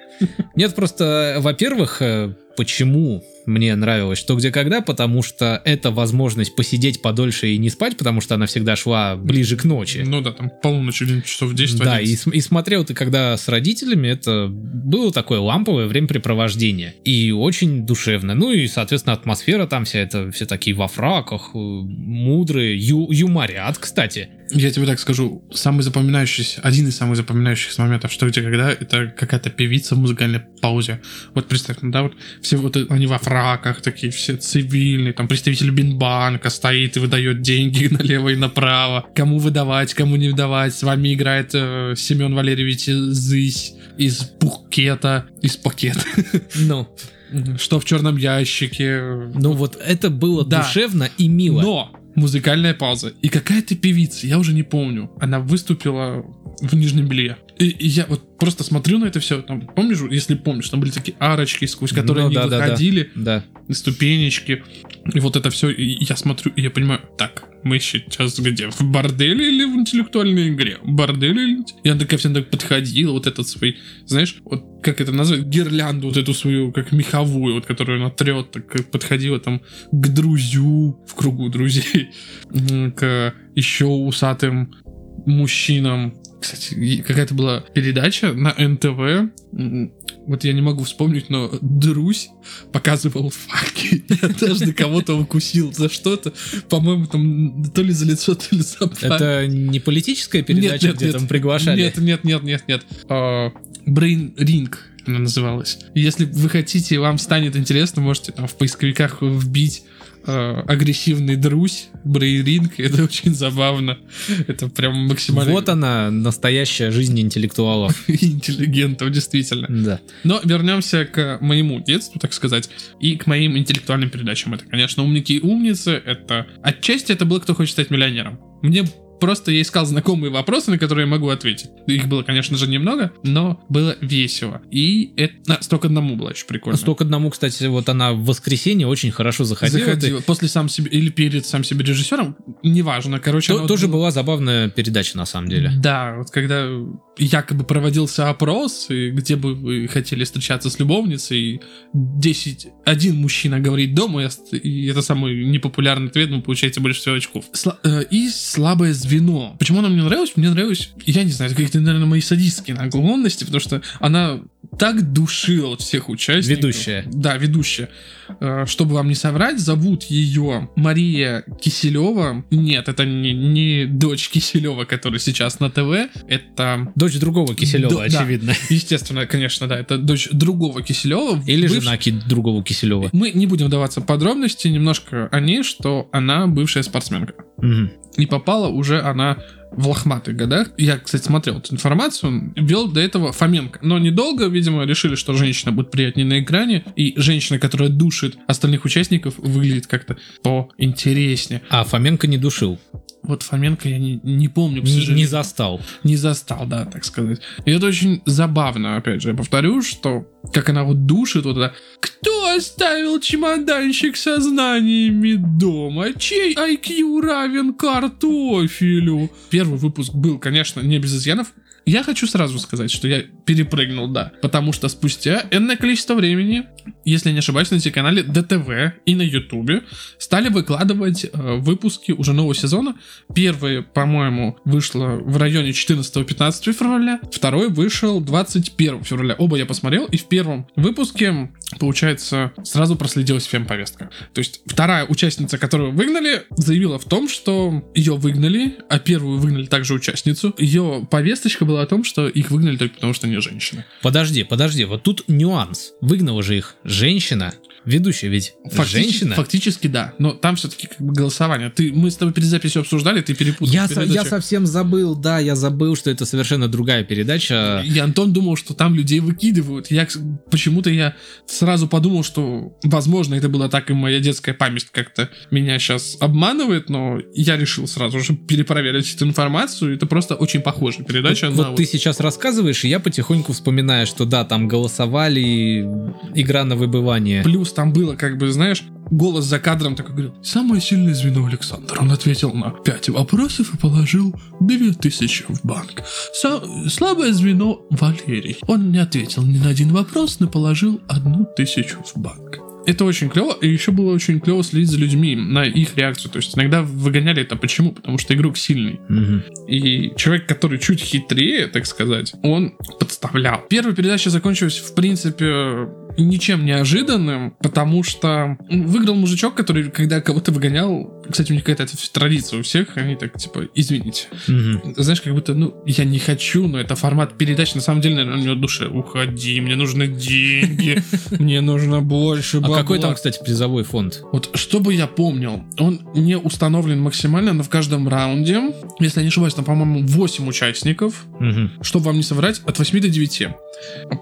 Speaker 1: Нет, просто, во-первых, э, почему мне нравилось что где когда, потому что это возможность посидеть подольше и не спать, потому что она всегда шла ближе к ночи.
Speaker 2: Ну да, там полуночь, один часов 10
Speaker 1: Да, и,
Speaker 2: 11.
Speaker 1: с- и смотрел ты когда с родителями, это было такое ламповое времяпрепровождение. И очень душевно. Ну и, соответственно, атмосфера там вся, это все такие во фраках, э, мудрые, ю- юморят, кстати.
Speaker 2: Я тебе так скажу, самый запоминающийся, один из самых запоминающихся моментов, что где когда, это какая-то певица в музыкальной паузе. Вот представь, ну да, вот все вот они во фраках, такие все цивильные, там представитель Бинбанка стоит и выдает деньги налево и направо. Кому выдавать, кому не выдавать. С вами играет э, Семен Валерьевич Зысь из Пукета, из пакета.
Speaker 1: Ну,
Speaker 2: Что в черном ящике.
Speaker 1: ну вот это было
Speaker 2: Да.
Speaker 1: душевно и мило.
Speaker 2: Но музыкальная пауза. И какая-то певица, я уже не помню, она выступила в Нижнем Белье. И, и я вот просто смотрю на это все. Там, помнишь, если помнишь, там были такие арочки, сквозь которые
Speaker 1: Ну,
Speaker 2: они
Speaker 1: да, да, да.
Speaker 2: выходили,
Speaker 1: Да.
Speaker 2: ступенечки. И вот это все. И я смотрю, и я понимаю, так, мы сейчас где? В борделе или в интеллектуальной игре? Борделе или... И она такая всем так подходила, вот этот свой, знаешь, вот как это назвать, гирлянду вот эту свою, как меховую, вот которую она трет, так подходила там к друзью, в кругу друзей, к еще усатым мужчинам. Кстати, какая-то была передача на НТВ, вот я не могу вспомнить, но Друзь показывал факи. И однажды кого-то укусил за что-то. По-моему, там то ли за лицо, то ли за палец.
Speaker 1: Это не политическая передача, где там приглашали?
Speaker 2: Нет, нет, нет, нет, нет. А, Brain Ring она называлась. Если вы хотите, вам станет интересно, можете там в поисковиках вбить э, агрессивный друзь, брейринг, это очень забавно. Это прям максимально
Speaker 1: Вот она, настоящая жизнь интеллектуалов.
Speaker 2: интеллигентов, действительно.
Speaker 1: Да.
Speaker 2: Но вернемся к моему детству, так сказать, и к моим интеллектуальным передачам. Это, конечно, умники и умницы. Это отчасти это было кто хочет стать миллионером. Мне просто я искал знакомые вопросы, на которые я могу ответить. Их было, конечно же, немного, но было весело. И это а, столько одному было очень прикольно.
Speaker 1: Столько одному, кстати, вот она в воскресенье очень хорошо заходила.
Speaker 2: Заходила. После сам себе или перед сам себе режиссером, неважно. Короче,
Speaker 1: То-
Speaker 2: она вот
Speaker 1: тоже
Speaker 2: была-
Speaker 1: была забавная передача на самом деле.
Speaker 2: Да, вот когда якобы проводился опрос, и где бы вы хотели встречаться с любовницей, и 10, один мужчина говорит дома, и это самый непопулярный ответ, вы получаете больше всего очков. Сла- э, и слабое звено. Почему она мне нравилась? Мне нравилось, я не знаю, это какие-то, наверное, мои садистские наклонности, потому что она так душила вот всех участников.
Speaker 1: Ведущая.
Speaker 2: Да, ведущая. Э, Чтобы вам не соврать, зовут ее Мария Киселева. Нет, это не, не дочь Киселева, которая сейчас на ТВ. Это,
Speaker 1: Дочь другого Киселева,
Speaker 2: Да, да.
Speaker 1: очевидно.
Speaker 2: естественно, конечно, да, это дочь другого Киселева.
Speaker 1: Или
Speaker 2: Бывш-
Speaker 1: жена ки- другого Киселева.
Speaker 2: Мы не будем вдаваться в подробности, немножко о ней, что она бывшая спортсменка.
Speaker 1: Мгм.
Speaker 2: И попала уже она в лохматых годах. Я, кстати, смотрел эту информацию. Вел до этого Фоменко. Но недолго, видимо, решили, что женщина будет приятнее на экране. И женщина, которая душит остальных участников, выглядит как-то поинтереснее.
Speaker 1: А Фоменко не душил.
Speaker 2: Вот Фоменко я не, не помню, к
Speaker 1: Не,
Speaker 2: сожалению.
Speaker 1: не застал.
Speaker 2: не застал, да, так сказать. И это очень забавно, опять же, я повторю, что как она вот душит вот это «Кто оставил чемоданчик со знаниями дома? Чей IQ равен картофелю?» Первый выпуск был, конечно, не без изъянов. Я хочу сразу сказать, что я перепрыгнул, да, потому что спустя энное количество времени, если не ошибаюсь, на телеканале ДТВ и на Ютубе стали выкладывать э, выпуски уже нового сезона. Первый, по-моему, вышло в районе 14-15 февраля, второй вышел 21 февраля. Оба я посмотрел, и в первом выпуске, получается, сразу проследилась фем-повестка. То есть вторая участница, которую выгнали, заявила в том, что ее выгнали, а первую выгнали также участницу. Ее повесточка была о том, что их выгнали только потому, что они женщины.
Speaker 1: Подожди, подожди, вот тут нюанс. Выгнала же их женщина. Ведущая ведь
Speaker 2: Фактически-
Speaker 1: женщина.
Speaker 2: Фактически да, но там все-таки как бы голосование. Ты, мы с тобой перед записью обсуждали, ты перепутал.
Speaker 1: Я, со- я совсем забыл, да, я забыл, что это совершенно другая передача.
Speaker 2: И Антон думал, что там людей выкидывают. Я почему-то я сразу подумал, что, возможно, это была так и моя детская память как-то меня сейчас обманывает, но я решил сразу же перепроверить эту информацию. Это просто очень похожая передача.
Speaker 1: вот
Speaker 2: на
Speaker 1: вот ты сейчас рассказываешь, и я потихоньку вспоминаю, что да, там голосовали, игра на выбывание.
Speaker 2: Плюс там было, как бы, знаешь, голос за кадром такой говорил, самое сильное звено Александр. Он ответил на 5 вопросов и положил 2000 в банк. Са- слабое звено Валерий. Он не ответил ни на один вопрос, но положил одну тысячу в банк. Это очень клево, и еще было очень клево следить за людьми, на их реакцию. То есть иногда выгоняли это почему? Потому что игрок сильный.
Speaker 1: Мгм.
Speaker 2: И человек, который чуть хитрее, так сказать, он подставлял. Первая передача закончилась, в принципе, ничем неожиданным, потому что выиграл мужичок, который, когда кого-то выгонял, кстати, у них какая-то традиция у всех, они так, типа, извините.
Speaker 1: Мгм.
Speaker 2: Знаешь, как будто, ну, я не хочу, но это формат передач, на самом деле, наверное, у него душе. Уходи, мне нужны деньги, мне нужно больше
Speaker 1: А
Speaker 2: бабла».
Speaker 1: какой там, кстати, призовой фонд?
Speaker 2: Вот, чтобы я помнил, он не установлен максимально, но в каждом раунде, если я не ошибаюсь, там, по-моему, 8 участников,
Speaker 1: Мгм.
Speaker 2: чтобы вам не соврать, от 8 до 9.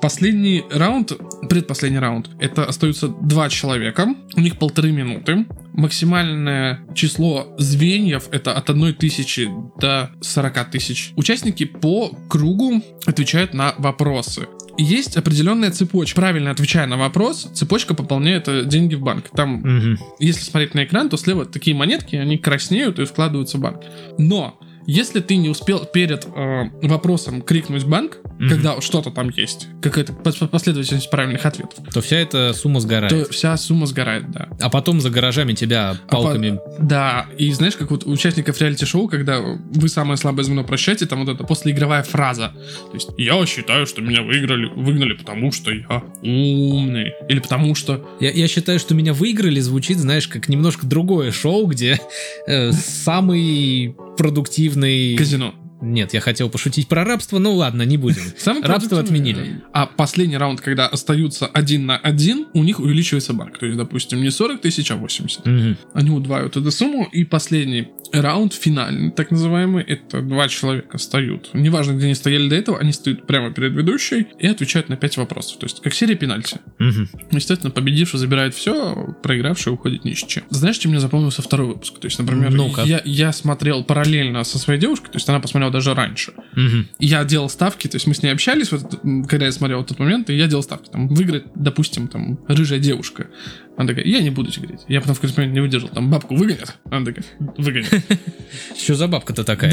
Speaker 2: Последний раунд, предпоследний раунд, это остаются два человека, у них полторы минуты. Максимальное число звеньев это от 1 тысячи до 40 тысяч. Участники по кругу отвечают на вопросы. Есть определенная цепочка. Правильно отвечая на вопрос, цепочка пополняет э, деньги в банк. Там
Speaker 1: Мгм.
Speaker 2: если смотреть на экран, то слева такие монетки, они краснеют и вкладываются в банк. Но если ты не успел перед э, вопросом крикнуть банк,
Speaker 1: Мгм.
Speaker 2: когда что-то там есть, какая-то пос- последовательность правильных ответов,
Speaker 1: То вся эта сумма сгорает.
Speaker 2: то вся сумма сгорает, да.
Speaker 1: А потом за гаражами тебя
Speaker 2: А по-
Speaker 1: палками...
Speaker 2: Да, и знаешь, как вот у участников реалити-шоу, когда вы самое слабое звено прощаете, там вот эта послеигровая фраза. То есть, я считаю, что меня выиграли, выгнали, потому что я умный. Или потому что
Speaker 1: Я, я считаю, что меня выиграли звучит, знаешь, как немножко другое шоу, где э, самый продуктивный...
Speaker 2: казино.
Speaker 1: Нет, я хотел пошутить про рабство, ну ладно, не будем.
Speaker 2: Самый
Speaker 1: Рабство отменили.
Speaker 2: А последний раунд, когда остаются один на один, у них увеличивается банк. То есть, допустим, не 40 тысяч, а 80.
Speaker 1: Мгм.
Speaker 2: Они удваивают эту сумму, и последний раунд, финальный, так называемый, это два человека встают. Неважно, где они стояли до этого, они стоят прямо перед ведущей и отвечают на пять вопросов. То есть, как серия пенальти.
Speaker 1: Мгм.
Speaker 2: Естественно, победивший забирает все, проигравший уходит ни с чем. Знаешь, чем мне запомнился второй выпуск? То есть, например,
Speaker 1: Ну-ка.
Speaker 2: я, я смотрел параллельно со своей девушкой, то есть она посмотрела даже раньше. И Я делал ставки, то есть мы с ней общались, вот, когда я смотрел этот момент, и я делал ставки. Там выиграет, допустим, там, рыжая девушка. Она такая, я не буду тебе говорить. Я потом в какой-то момент не выдержал, там бабку выгонят. Она такая, выгонят.
Speaker 1: Что за бабка-то такая?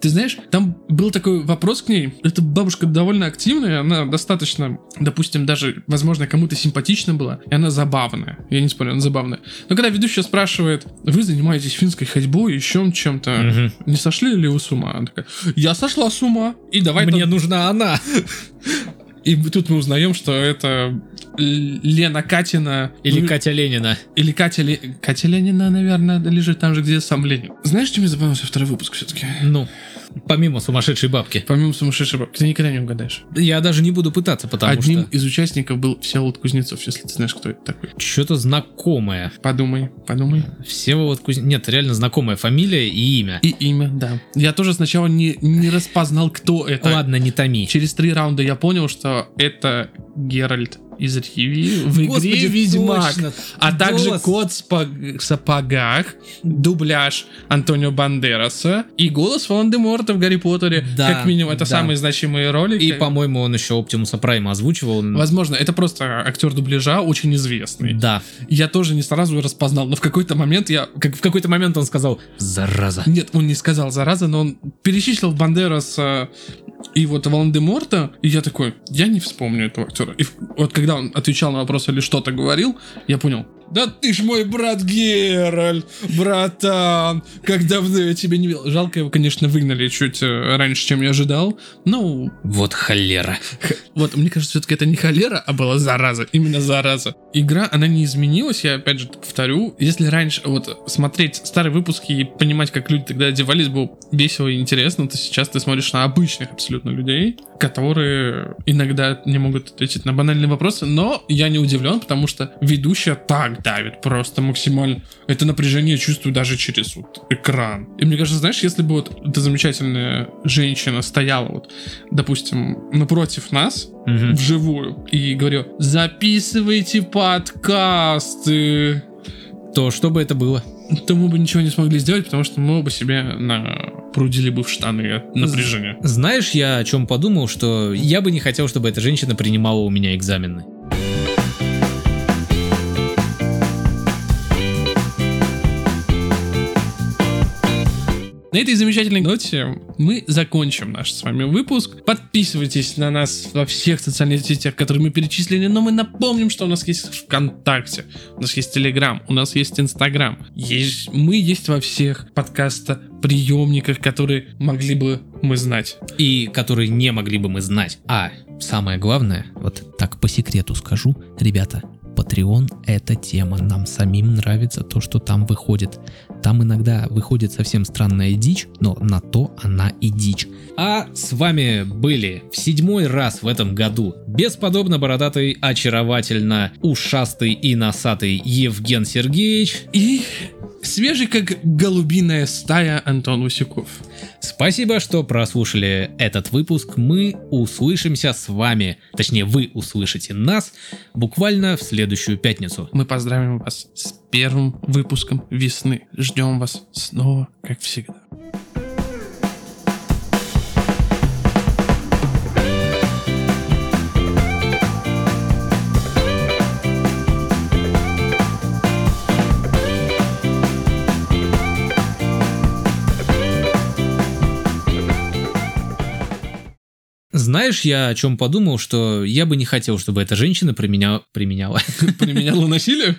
Speaker 2: Ты знаешь, там был такой вопрос к ней. Эта бабушка довольно активная, она достаточно, допустим, даже, возможно, кому-то симпатична была, и она забавная. Я не спорю, она забавная. Но когда ведущая спрашивает, вы занимаетесь финской ходьбой, еще чем-то, не сошли ли вы с ума? Она такая, я сошла с ума. И давай
Speaker 1: Мне
Speaker 2: там-
Speaker 1: нужна она.
Speaker 2: И тут мы узнаем, что это Лена Катина
Speaker 1: Или
Speaker 2: ну,
Speaker 1: Катя Ленина.
Speaker 2: или Катя, Ле- Катя Ленина, наверное, лежит там же, где сам Ленин. Знаешь, чем мне запомнился второй выпуск все-таки?
Speaker 1: Ну, помимо сумасшедшей бабки.
Speaker 2: Помимо сумасшедшей бабки, ты никогда не угадаешь.
Speaker 1: Я даже не буду пытаться, потому
Speaker 2: Одним
Speaker 1: что
Speaker 2: из участников был Всеволод Кузнецов, если ты знаешь, кто это такой.
Speaker 1: что-то знакомое.
Speaker 2: Подумай, подумай.
Speaker 1: Всеволод Кузнецов. Нет, реально знакомая фамилия и имя.
Speaker 2: И имя, да. Я тоже сначала не, не распознал, кто это.
Speaker 1: Ладно, не томи.
Speaker 2: Через три раунда я понял, что это Геральт из Ривии в игре
Speaker 1: Господи,
Speaker 2: Ведьмак.
Speaker 1: точно.
Speaker 2: А также
Speaker 1: Голос.
Speaker 2: кот в сапогах, дубляж Антонио Бандераса и голос Волан-де-Морта в Гарри Поттере.
Speaker 1: Да,
Speaker 2: как минимум, это
Speaker 1: да.
Speaker 2: самые значимые роли.
Speaker 1: И, по-моему, он еще Оптимуса Прайма озвучивал.
Speaker 2: Возможно, это просто актер дубляжа, очень известный.
Speaker 1: Да.
Speaker 2: Я тоже не сразу распознал, но в какой-то момент я...
Speaker 1: Как в какой-то момент он сказал «Зараза».
Speaker 2: Нет, он не сказал зараза, но он перечислил Бандераса и вот Волан-де-Морта, и я такой, я не вспомню этого актера. И вот когда он отвечал на вопрос или что-то говорил, я понял, да ты ж мой брат Геральт, братан, как давно я тебя не видел. Жалко, его, конечно, выгнали чуть э, раньше, чем я ожидал. Ну,
Speaker 1: Вот холера.
Speaker 2: вот, мне кажется, все-таки это не холера, а была зараза, именно зараза. Игра, она не изменилась, я опять же повторю. Если раньше вот смотреть старые выпуски и понимать, как люди тогда одевались, было весело и интересно, то сейчас ты смотришь на обычных абсолютно людей, которые иногда не могут ответить на банальные вопросы, но я не удивлен, потому что ведущая так давит просто максимально. Это напряжение чувствую даже через вот экран. И мне кажется, знаешь, если бы вот эта замечательная женщина стояла вот, допустим, напротив нас,
Speaker 1: Мгм.
Speaker 2: вживую и говорю, записывайте подкасты,
Speaker 1: То что бы это было?
Speaker 2: то мы бы ничего не смогли сделать, потому что мы оба себе напрудили бы в штаны от напряжения.
Speaker 1: Знаешь, я о чем подумал, что я бы не хотел, чтобы эта женщина принимала у меня экзамены.
Speaker 2: На этой замечательной ноте мы закончим наш с вами выпуск. Подписывайтесь на нас во всех социальных сетях, которые мы перечислили, но мы напомним, что у нас есть ВКонтакте, у нас есть Телеграм, у нас есть Инстаграм. Есть, мы есть во всех подкаста приемниках, которые могли бы мы знать.
Speaker 1: И которые не могли бы мы знать. А самое главное, вот так по секрету скажу, ребята, Patreon это тема, нам самим нравится то, что там выходит. Там иногда выходит совсем странная дичь, но на то она и дичь. А с вами были в седьмой раз в этом году бесподобно бородатый, очаровательно ушастый и носатый Евген Сергеевич.
Speaker 2: И свежий, как голубиная стая Антон Усюков.
Speaker 1: Спасибо, что прослушали этот выпуск. Мы услышимся с вами, точнее вы услышите нас буквально в следующую пятницу.
Speaker 2: Мы поздравим вас с первым выпуском весны. Ждем вас снова, как всегда.
Speaker 1: Знаешь, я о чем подумал, что я бы не хотел, чтобы эта женщина применяла... применяла.
Speaker 2: Применяла насилие?